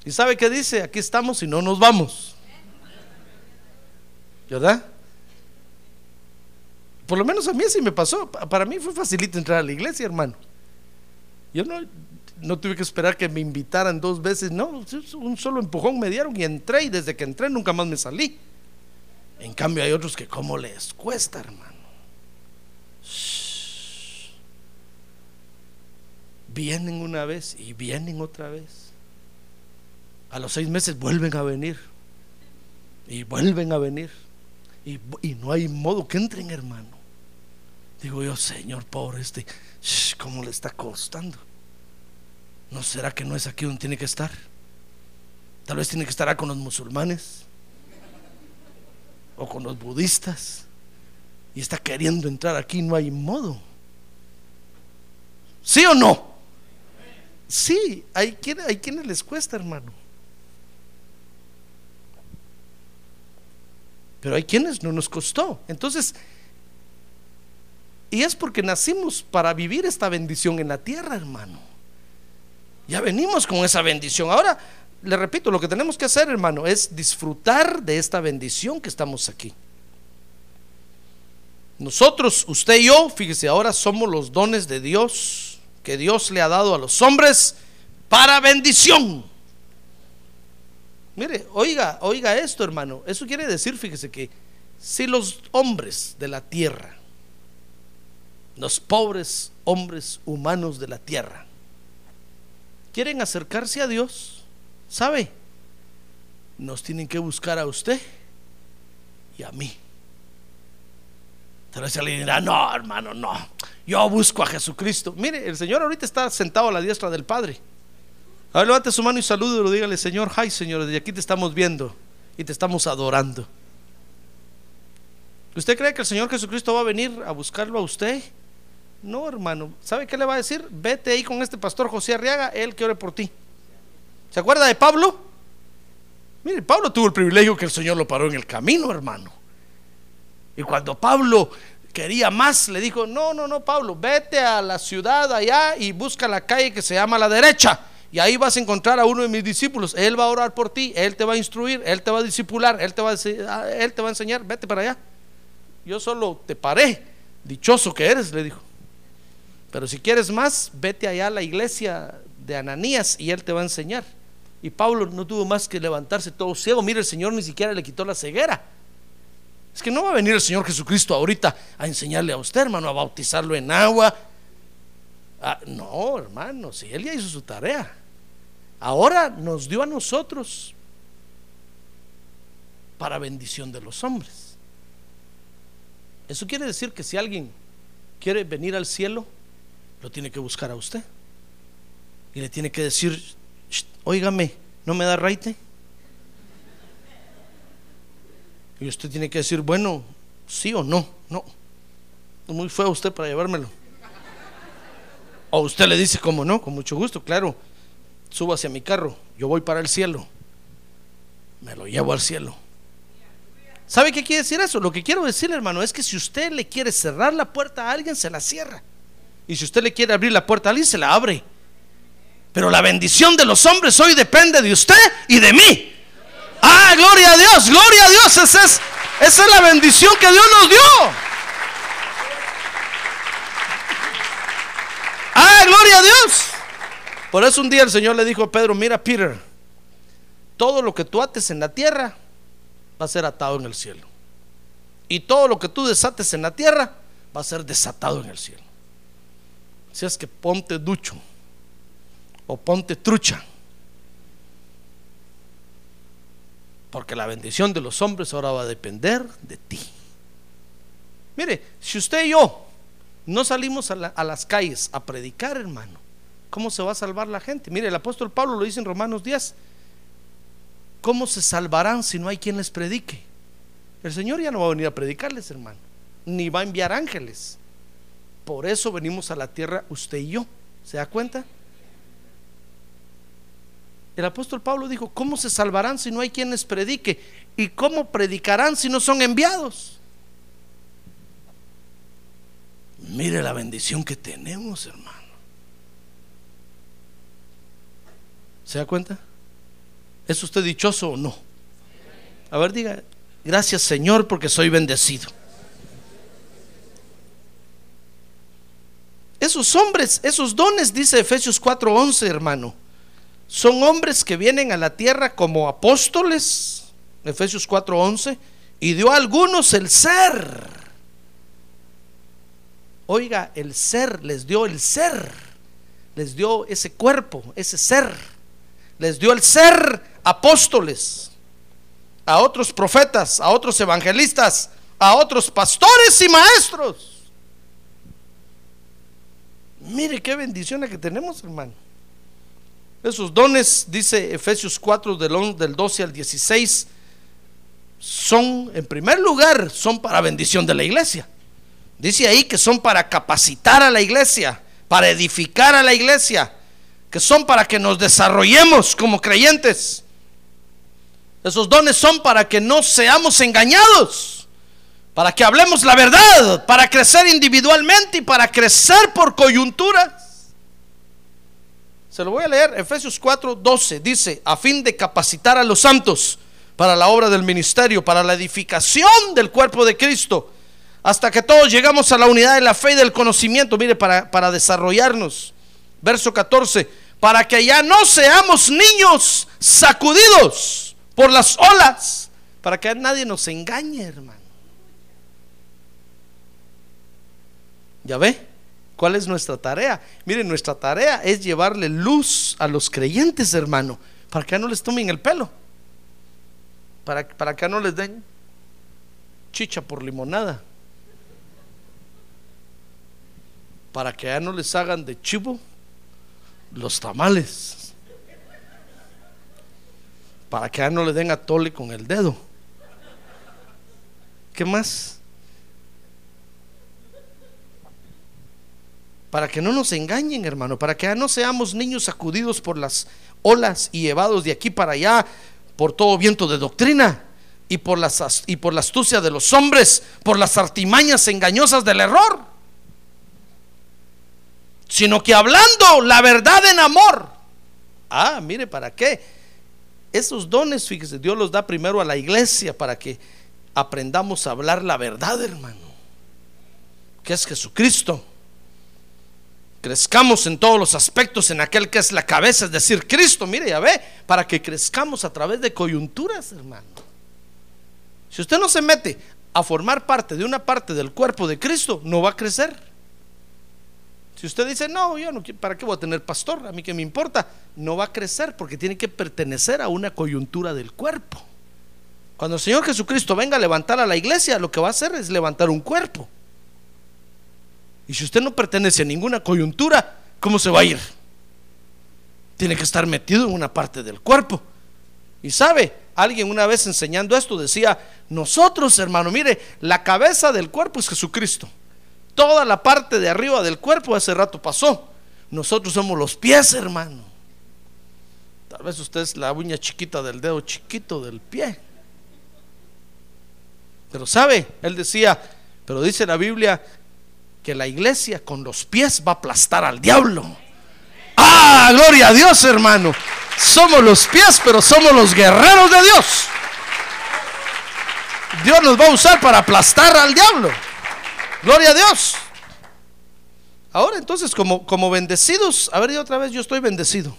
¿Y sabe qué dice? Aquí estamos y no nos vamos. ¿Verdad? Por lo menos a mí sí me pasó. Pa- Para mí fue facilito entrar a la iglesia, hermano. Yo no, no tuve que esperar que me invitaran dos veces. No, un solo empujón me dieron y entré. Y desde que entré nunca más me salí. En cambio, hay otros que, ¿cómo les cuesta, hermano? Vienen una vez y vienen otra vez. A los seis meses vuelven a venir. Y vuelven a venir. Y, y no hay modo que entren, hermano. Digo yo, Señor, pobre este, shh, ¿cómo le está costando? ¿No será que no es aquí donde tiene que estar? Tal vez tiene que estar con los musulmanes o con los budistas y está queriendo entrar aquí, no hay modo. ¿Sí o no? Sí, hay, quien- hay quienes les cuesta, hermano. Pero hay quienes no nos costó. Entonces, y es porque nacimos para vivir esta bendición en la tierra, hermano. Ya venimos con esa bendición. Ahora, le repito, lo que tenemos que hacer, hermano, es disfrutar de esta bendición que estamos aquí. Nosotros, usted y yo, fíjese, ahora somos los dones de Dios que Dios le ha dado a los hombres para bendición. Mire, oiga, oiga esto, hermano. Eso quiere decir, fíjese que si los hombres de la tierra, los pobres hombres humanos de la tierra, quieren acercarse a Dios, ¿sabe? Nos tienen que buscar a usted y a mí. Tal vez alguien dirá, no, hermano, no. Yo busco a Jesucristo. Mire, el Señor ahorita está sentado a la diestra del Padre. A ver, levante su mano y salúdelo, dígale, Señor, hi Señor, desde aquí te estamos viendo y te estamos adorando. ¿Usted cree que el Señor Jesucristo va a venir a buscarlo a usted? No, hermano. ¿Sabe qué le va a decir? Vete ahí con este pastor José Arriaga, él que ore por ti. ¿Se acuerda de Pablo? Mire, Pablo tuvo el privilegio que el Señor lo paró en el camino, hermano. Y cuando Pablo quería más, le dijo, no, no, no, Pablo, vete a la ciudad allá y busca la calle que se llama la derecha. Y ahí vas a encontrar a uno de mis discípulos. Él va a orar por ti, él te va a instruir, él te va a discipular, él te va a, él te va a enseñar, vete para allá. Yo solo te paré, dichoso que eres, le dijo. Pero si quieres más, vete allá a la iglesia de Ananías y él te va a enseñar. Y Pablo no tuvo más que levantarse todo ciego. Mire, el Señor ni siquiera le quitó la ceguera. Es que no va a venir el Señor Jesucristo ahorita a enseñarle a usted, hermano, a bautizarlo en agua. Ah, no, hermano, si él ya hizo su tarea. Ahora nos dio a nosotros para bendición de los hombres. Eso quiere decir que si alguien quiere venir al cielo, lo tiene que buscar a usted. Y le tiene que decir, óigame, ¿no me da raite? Y usted tiene que decir, bueno, sí o no, no. Muy feo usted para llevármelo. O usted le dice, como no, con mucho gusto, claro, suba hacia mi carro, yo voy para el cielo. Me lo llevo al cielo. ¿Sabe qué quiere decir eso? Lo que quiero decir, hermano, es que si usted le quiere cerrar la puerta a alguien, se la cierra. Y si usted le quiere abrir la puerta a alguien, se la abre. Pero la bendición de los hombres hoy depende de usted y de mí. Ah, gloria a Dios, gloria a Dios. Esa es, esa es la bendición que Dios nos dio. Ah, gloria a Dios. Por eso un día el Señor le dijo a Pedro, mira Peter, todo lo que tú ates en la tierra va a ser atado en el cielo. Y todo lo que tú desates en la tierra va a ser desatado en el cielo. Si es que ponte ducho o ponte trucha. Porque la bendición de los hombres ahora va a depender de ti. Mire, si usted y yo no salimos a, a, las calles a predicar, hermano, ¿cómo se va a salvar la gente? Mire, el apóstol Pablo lo dice en Romanos 10. ¿Cómo se salvarán si no hay quien les predique? El Señor ya no va a venir a predicarles, hermano, ni va a enviar ángeles. Por eso venimos a la tierra usted y yo. ¿Se da cuenta? El apóstol Pablo dijo, ¿cómo se salvarán si no hay quien les predique? ¿Y cómo predicarán si no son enviados? Mire la bendición que tenemos, hermano. ¿Se da cuenta? ¿Es usted dichoso o no? A ver, diga, gracias Señor porque soy bendecido. Esos hombres, esos dones, dice Efesios 4:11, hermano, son hombres que vienen a la tierra como apóstoles, Efesios 4:11, y dio a algunos el ser. Oiga, el ser, les dio el ser, les dio ese cuerpo, ese ser, les dio el ser apóstoles, a otros profetas, a otros evangelistas, a otros pastores y maestros. Mire qué bendición que tenemos, hermano. Esos dones, dice Efesios 4 del, del 12 al 16, son, en primer lugar, son para bendición de la iglesia. Dice ahí que son para capacitar a la iglesia, para edificar a la iglesia, que son para que nos desarrollemos como creyentes. Esos dones son para que no seamos engañados, para que hablemos la verdad, para crecer individualmente y para crecer por coyunturas. Se lo voy a leer, Efesios 4, 12, dice, a fin de capacitar a los santos para la obra del ministerio, para la edificación del cuerpo de Cristo, hasta que todos llegamos a la unidad de la fe y del conocimiento, mire, para, para desarrollarnos. Verso 14, para que ya no seamos niños sacudidos por las olas, para que nadie nos engañe, hermano. ¿Ya ve? ¿Cuál es nuestra tarea? Miren, nuestra tarea es llevarle luz a los creyentes, hermano, para que no les tomen el pelo, para, para que no les den chicha por limonada, para que ya no les hagan de chivo los tamales. Para que ya no le den a tole con el dedo. ¿Qué más? Para que no nos engañen, hermano, para que no seamos niños sacudidos por las olas y llevados de aquí para allá por todo viento de doctrina y por, las, y por la astucia de los hombres, por las artimañas engañosas del error, sino que hablando la verdad en amor. Ah, mire, ¿para qué? Esos dones, fíjese, Dios los da primero a la iglesia para que aprendamos a hablar la verdad, hermano, que es Jesucristo. Crezcamos en todos los aspectos en aquel que es la cabeza, es decir, Cristo, mire, ya ve, para que crezcamos a través de coyunturas, hermano. Si usted no se mete a formar parte de una parte del cuerpo de Cristo, no va a crecer. Si usted dice, no, yo no, ¿para qué voy a tener pastor? A mí que me importa, no va a crecer porque tiene que pertenecer a una coyuntura del cuerpo. Cuando el Señor Jesucristo venga a levantar a la iglesia, lo que va a hacer es levantar un cuerpo. Y si usted no pertenece a ninguna coyuntura, ¿cómo se va a ir? Tiene que estar metido en una parte del cuerpo. Y sabe, alguien una vez enseñando esto decía, nosotros hermano, mire, la cabeza del cuerpo es Jesucristo. Toda la parte de arriba del cuerpo hace rato pasó. Nosotros somos los pies, hermano. Tal vez usted es la uña chiquita del dedo chiquito del pie. Pero sabe, él decía, pero dice la Biblia que la iglesia con los pies va a aplastar al diablo. Ah, gloria a Dios, hermano. Somos los pies, pero somos los guerreros de Dios. Dios nos va a usar para aplastar al diablo. Gloria a Dios. Ahora entonces, como, como bendecidos, a ver, diga otra vez, yo estoy bendecido.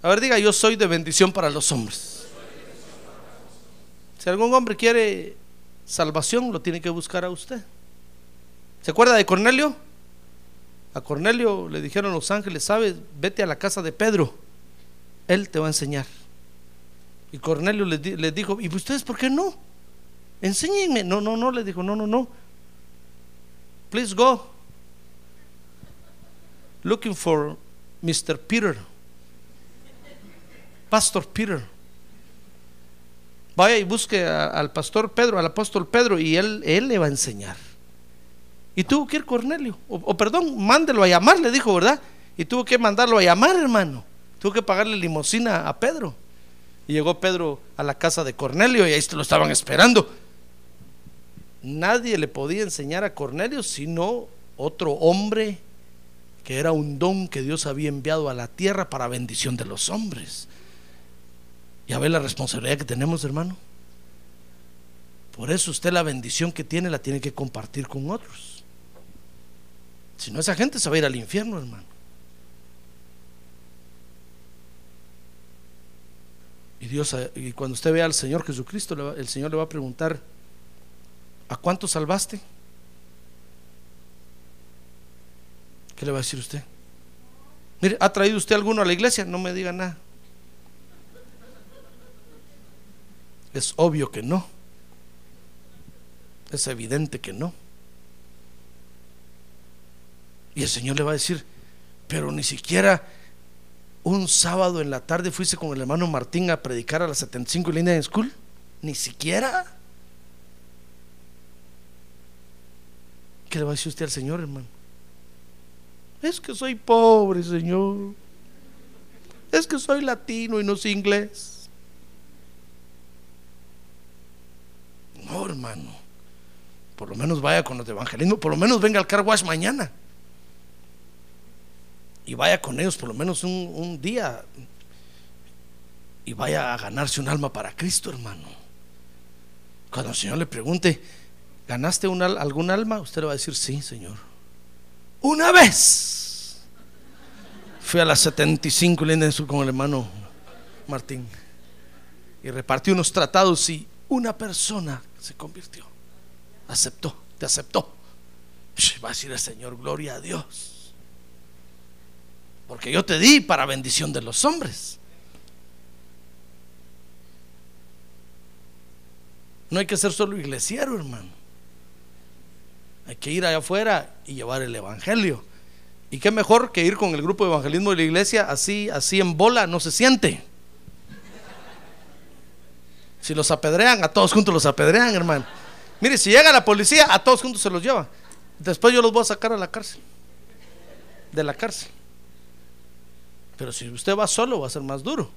A ver, diga, yo soy de bendición para los hombres. Si algún hombre quiere salvación, lo tiene que buscar a usted. ¿Se acuerda de Cornelio? A Cornelio le dijeron los ángeles, sabes, vete a la casa de Pedro, él te va a enseñar. Y Cornelio les, dijo, ¿y ustedes por qué no? Enséñenme. No, no, no, le dijo, no, no, no. Please go. Looking for Mr. Peter. Pastor Peter. Vaya y busque al pastor Pedro, al apóstol Pedro, y él, él le va a enseñar. Y tuvo que ir Cornelio, o, perdón, mándelo a llamar, le dijo, ¿verdad? Y tuvo que mandarlo a llamar, hermano. Tuvo que pagarle limosina a Pedro. Y llegó Pedro a la casa de Cornelio y ahí lo estaban esperando. Nadie le podía enseñar a Cornelio sino otro hombre que era un don que Dios había enviado a la tierra para bendición de los hombres. Ya ve la responsabilidad que tenemos, hermano. Por eso usted la bendición que tiene la tiene que compartir con otros. Si no, esa gente se va a ir al infierno, hermano. Y Dios, y cuando usted vea al Señor Jesucristo, el Señor le va a preguntar, ¿a cuánto salvaste? ¿Qué le va a decir usted? Mire, ¿ha traído usted alguno a la iglesia? No me diga nada. Es obvio que no. Es evidente que no. Y el Señor le va a decir, pero ni siquiera un sábado en la tarde fuiste con el hermano Martín a predicar a las 75 líneas de school. Ni siquiera. ¿Qué le va a decir usted al Señor, hermano? Es que soy pobre, Señor. Es que soy latino y no sé inglés. No, hermano. Por lo menos vaya con los de evangelismo. Por lo menos venga al car wash mañana y vaya con ellos por lo menos un, día y vaya a ganarse un alma para Cristo, hermano. Cuando el Señor le pregunte, ¿ganaste algún alma? Usted le va a decir, sí, Señor. Una vez fui a las 75 líneas con el hermano Martín y repartí unos tratados y una persona se convirtió, aceptó, te aceptó. Va a decir el Señor, gloria a Dios. Porque yo te di para bendición de los hombres. No hay que ser solo iglesiero, hermano. Hay que ir allá afuera y llevar el evangelio. Y qué mejor que ir con el grupo de evangelismo de la iglesia así, así en bola, no se siente. Si los apedrean, a todos juntos los apedrean, hermano. Mire, si llega la policía, a todos juntos se los lleva. Después yo los voy a sacar a la cárcel. De la cárcel. Pero si usted va solo, va a ser más duro.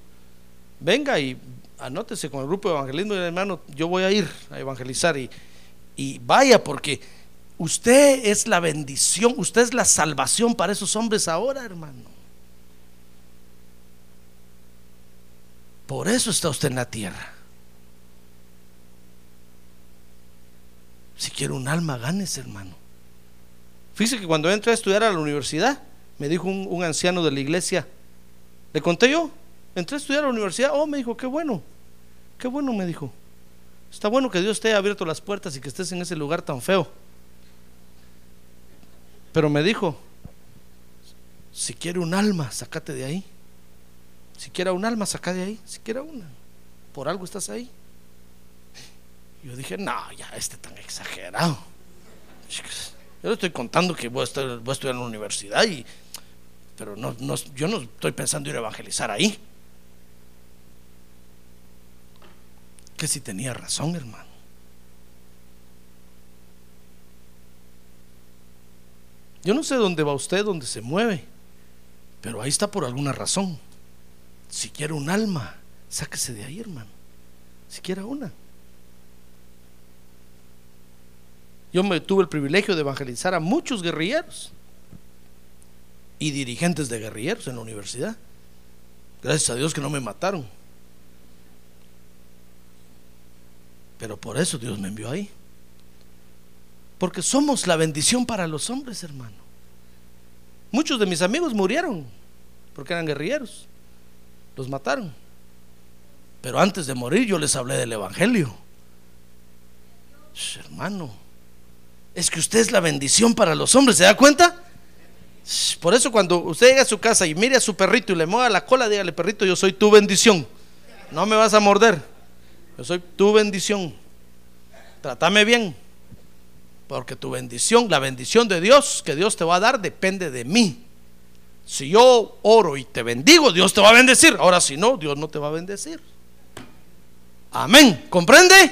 Venga y anótese con el grupo de evangelismo, hermano. Yo voy a ir a evangelizar y, y vaya, porque usted es la bendición, usted es la salvación para esos hombres ahora, hermano. Por eso está usted en la tierra. Si quiere un alma, ganes, hermano. Fíjese que cuando entré a estudiar a la universidad, me dijo un anciano de la iglesia, le conté yo, entré a estudiar a la universidad, oh, me dijo, qué bueno, qué bueno, me dijo. Está bueno que Dios te haya abierto las puertas y que estés en ese lugar tan feo. Pero me dijo, si quiere un alma, sacate de ahí. Si quiera un alma, saca de ahí. Si quiera una. Por algo estás ahí. Yo dije, no, ya este tan exagerado. Yo le estoy contando que voy a, voy a estudiar en la universidad, y, pero no, no, yo no estoy pensando ir a evangelizar ahí. Que si tenía razón, hermano. Yo no sé dónde va usted, dónde se mueve, pero ahí está por alguna razón. Si quiere un alma, sáquese de ahí, hermano. Si quiere una. Yo me tuve el privilegio de evangelizar a muchos guerrilleros y dirigentes de guerrilleros en la universidad. Gracias a Dios que no me mataron. Pero por eso Dios me envió ahí. Porque somos la bendición para los hombres, hermano. Muchos de mis amigos murieron porque eran guerrilleros. Los mataron. Pero antes de morir yo les hablé del Evangelio. hermano, es que usted es la bendición para los hombres, ¿se da cuenta? Por eso cuando usted llega a su casa y mire a su perrito y le mueva la cola, dígale, perrito, yo soy tu bendición. No me vas a morder. Yo soy tu bendición. Trátame bien. Porque tu bendición, la bendición de Dios que Dios te va a dar depende de mí. Si yo oro y te bendigo, Dios te va a bendecir. Ahora si no, Dios no te va a bendecir. Amén. ¿Comprende?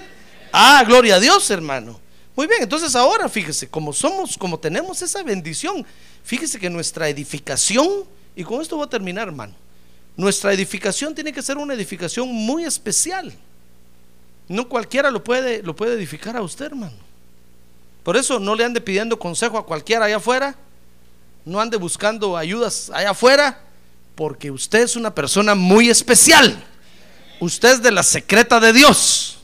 Ah, gloria a Dios, hermano. Muy bien, entonces ahora fíjese, como somos, como tenemos esa bendición, fíjese que nuestra edificación, y con esto voy a terminar, hermano, nuestra edificación tiene que ser una edificación muy especial. No cualquiera lo puede, lo puede edificar a usted, hermano. Por eso no le ande pidiendo consejo a cualquiera allá afuera, no ande buscando ayudas allá afuera, porque usted es una persona muy especial. Usted es de la secreta de Dios.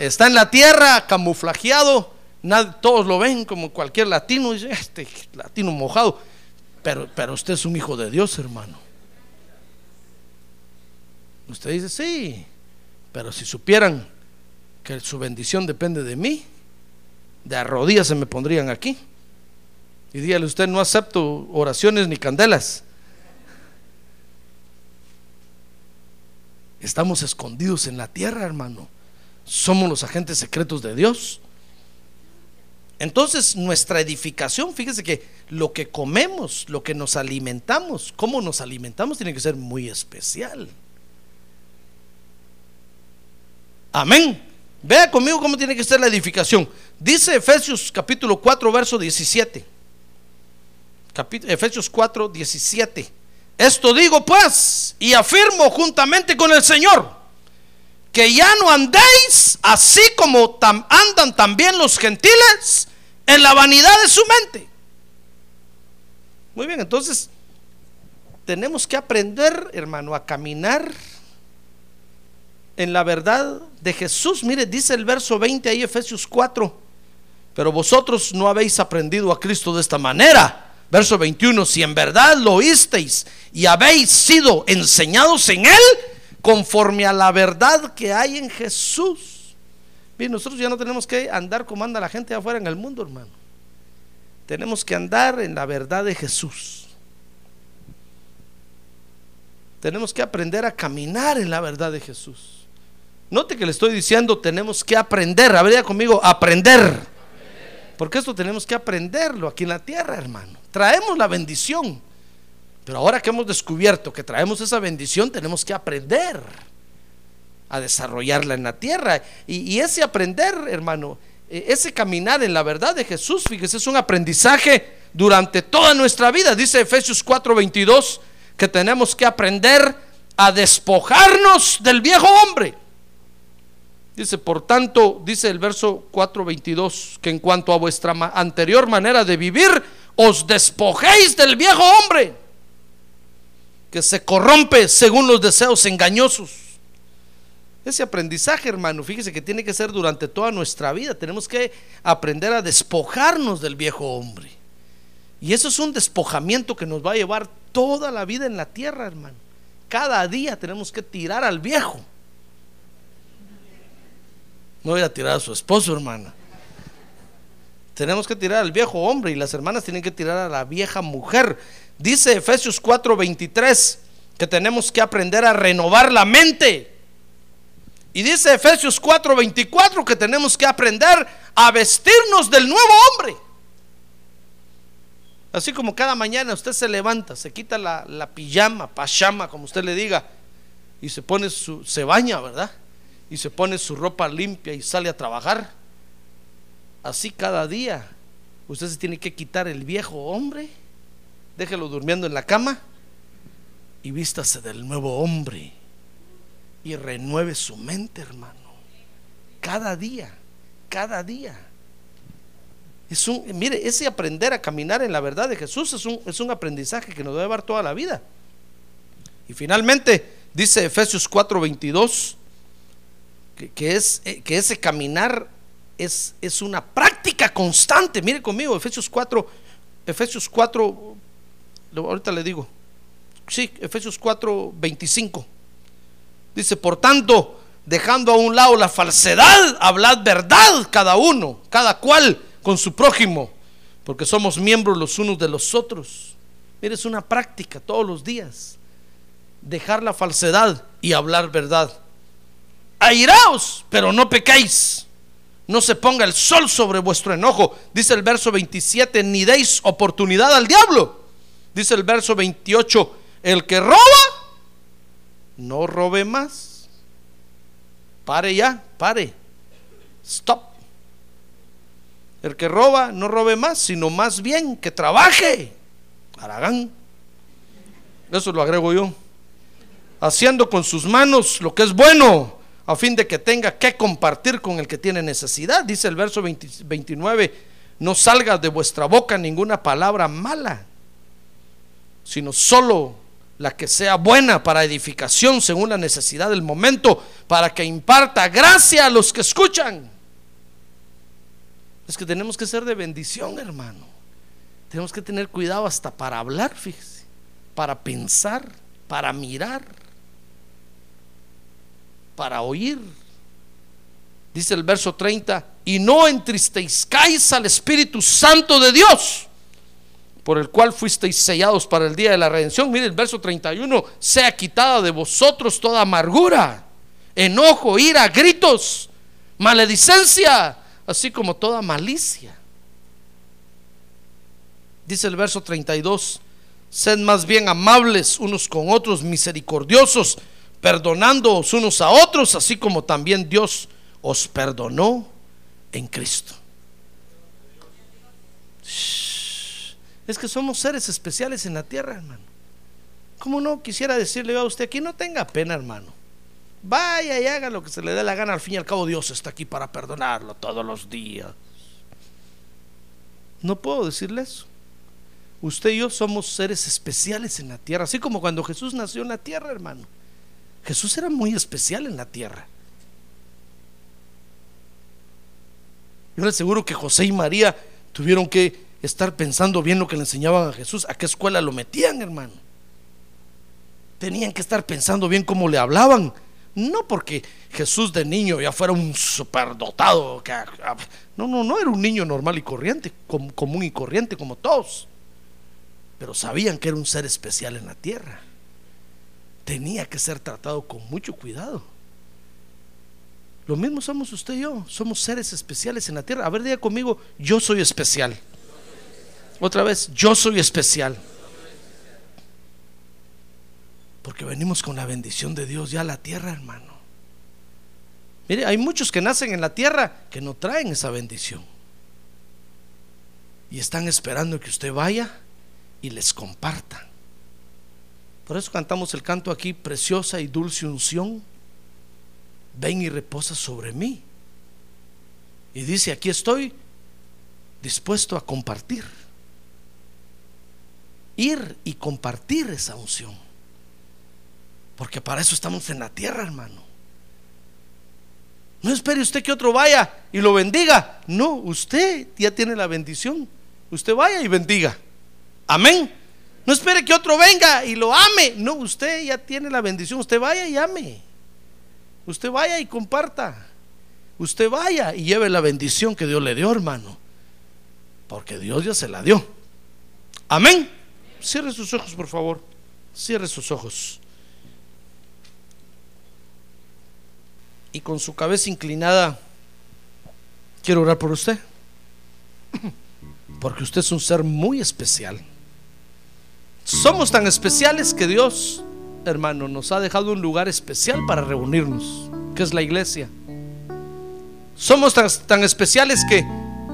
Está en la tierra camuflajeado, todos lo ven como cualquier latino, dice, este latino mojado, pero, pero usted es un hijo de Dios, hermano. Usted dice, sí, pero si supieran que su bendición depende de mí, de rodillas se me pondrían aquí. Y dígale usted, no acepto oraciones ni candelas. Estamos escondidos en la tierra, hermano. Somos los agentes secretos de Dios. Entonces, nuestra edificación, fíjese que lo que comemos, lo que nos alimentamos, cómo nos alimentamos, tiene que ser muy especial. Amén. Vea conmigo cómo tiene que ser la edificación. Dice Efesios capítulo 4, verso 17. Efesios 4, 17. Esto digo pues y afirmo juntamente con el Señor, que ya no andéis así como andan también los gentiles en la vanidad de su mente. Muy bien, entonces tenemos que aprender, hermano, a caminar en la verdad de Jesús. Mire, dice el verso 20 ahí, Efesios 4. Pero vosotros no habéis aprendido a Cristo de esta manera. Verso 21, si en verdad lo oísteis y habéis sido enseñados en Él, conforme a la verdad que hay en Jesús. Bien, nosotros ya no tenemos que andar como anda la gente afuera en el mundo, hermano. Tenemos que andar en la verdad de Jesús. Tenemos que aprender a caminar en la verdad de Jesús. Note que le estoy diciendo, tenemos que aprender. Habría conmigo, aprender. Porque esto tenemos que aprenderlo aquí en la tierra, hermano. Traemos la bendición. Pero ahora que hemos descubierto que traemos esa bendición, tenemos que aprender a desarrollarla en la tierra. Y, ese aprender, hermano, e, ese caminar en la verdad de Jesús, fíjese, es un aprendizaje durante toda nuestra vida. Dice Efesios 4:22 que tenemos que aprender a despojarnos del viejo hombre. Dice, por tanto, dice el verso 4:22, que en cuanto a vuestra anterior manera de vivir, os despojéis del viejo hombre, que se corrompe según los deseos engañosos. Ese aprendizaje, hermano, fíjese que tiene que ser durante toda nuestra vida. Tenemos que aprender a despojarnos del viejo hombre. Y eso es un despojamiento que nos va a llevar toda la vida en la tierra, hermano. Cada día tenemos que tirar al viejo. No voy a tirar a su esposo, hermana. Tenemos que tirar al viejo hombre y las hermanas tienen que tirar a la vieja mujer. Dice Efesios 4:23 que tenemos que aprender a renovar la mente. Y dice Efesios 4:24 que tenemos que aprender a vestirnos del nuevo hombre. Así como cada mañana usted se levanta, se quita la, la pijama, pachama, como usted le diga, y se pone su, se baña, ¿verdad? Y se pone su ropa limpia y sale a trabajar. Así cada día usted se tiene que quitar el viejo hombre, déjelo durmiendo en la cama y vístase del nuevo hombre y renueve su mente, hermano. Cada día, cada día. Es un, mire, ese aprender a caminar en la verdad de Jesús es un, es un aprendizaje que nos debe llevar toda la vida. Y finalmente, dice Efesios 4:22, que, que, es, eh, que ese caminar es, es una práctica constante. Mire conmigo, Efesios 4, Efesios 4, ahorita le digo, sí, Efesios 4, 25. Dice, por tanto, dejando a un lado la falsedad, hablad verdad cada uno, cada cual con su prójimo, porque somos miembros los unos de los otros. Mire, es una práctica todos los días. Dejar la falsedad y hablar verdad. Airaos, pero no pecáis no se ponga el sol sobre vuestro enojo. Dice el verso 27, ni deis oportunidad al diablo. Dice el verso 28, el que roba, no robe más. Pare ya, pare. Stop. El que roba, no robe más, sino más bien que trabaje. Aragán. Eso lo agrego yo. Haciendo con sus manos lo que es bueno a fin de que tenga que compartir con el que tiene necesidad. Dice el verso 29, no salga de vuestra boca ninguna palabra mala, sino solo la que sea buena para edificación según la necesidad del momento, para que imparta gracia a los que escuchan. Es que tenemos que ser de bendición, hermano. Tenemos que tener cuidado hasta para hablar, fíjese, para pensar, para mirar para oír. Dice el verso 30, y no entristezcáis al Espíritu Santo de Dios, por el cual fuisteis sellados para el día de la redención. Mire el verso 31, sea quitada de vosotros toda amargura, enojo, ira, gritos, maledicencia, así como toda malicia. Dice el verso 32, sed más bien amables unos con otros, misericordiosos, perdonándoos unos a otros, así como también Dios os perdonó en Cristo. Es que somos seres especiales en la tierra, hermano. ¿Cómo no quisiera decirle a usted aquí no tenga pena, hermano? Vaya y haga lo que se le dé la gana. Al fin y al cabo, Dios está aquí para perdonarlo todos los días. No puedo decirle eso. Usted y yo somos seres especiales en la tierra, así como cuando Jesús nació en la tierra, hermano. Jesús era muy especial en la tierra. Yo le aseguro que José y María tuvieron que estar pensando bien lo que le enseñaban a Jesús, a qué escuela lo metían, hermano. Tenían que estar pensando bien cómo le hablaban. No porque Jesús de niño ya fuera un superdotado. No, no, no era un niño normal y corriente, común y corriente como todos. Pero sabían que era un ser especial en la tierra tenía que ser tratado con mucho cuidado. Lo mismo somos usted y yo, somos seres especiales en la tierra. A ver, diga conmigo, yo soy especial. Otra vez, yo soy especial. Porque venimos con la bendición de Dios ya a la tierra, hermano. Mire, hay muchos que nacen en la tierra que no traen esa bendición. Y están esperando que usted vaya y les comparta. Por eso cantamos el canto aquí, preciosa y dulce unción. Ven y reposa sobre mí. Y dice, aquí estoy dispuesto a compartir. Ir y compartir esa unción. Porque para eso estamos en la tierra, hermano. No espere usted que otro vaya y lo bendiga. No, usted ya tiene la bendición. Usted vaya y bendiga. Amén. No espere que otro venga y lo ame. No, usted ya tiene la bendición. Usted vaya y ame. Usted vaya y comparta. Usted vaya y lleve la bendición que Dios le dio, hermano. Porque Dios ya se la dio. Amén. Cierre sus ojos, por favor. Cierre sus ojos. Y con su cabeza inclinada, quiero orar por usted. Porque usted es un ser muy especial. Somos tan especiales que Dios, hermano, nos ha dejado un lugar especial para reunirnos, que es la iglesia. Somos tan, tan especiales que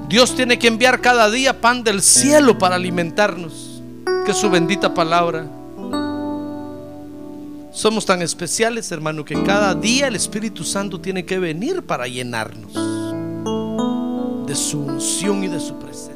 Dios tiene que enviar cada día pan del cielo para alimentarnos, que su bendita palabra. Somos tan especiales, hermano, que cada día el Espíritu Santo tiene que venir para llenarnos de su unción y de su presencia.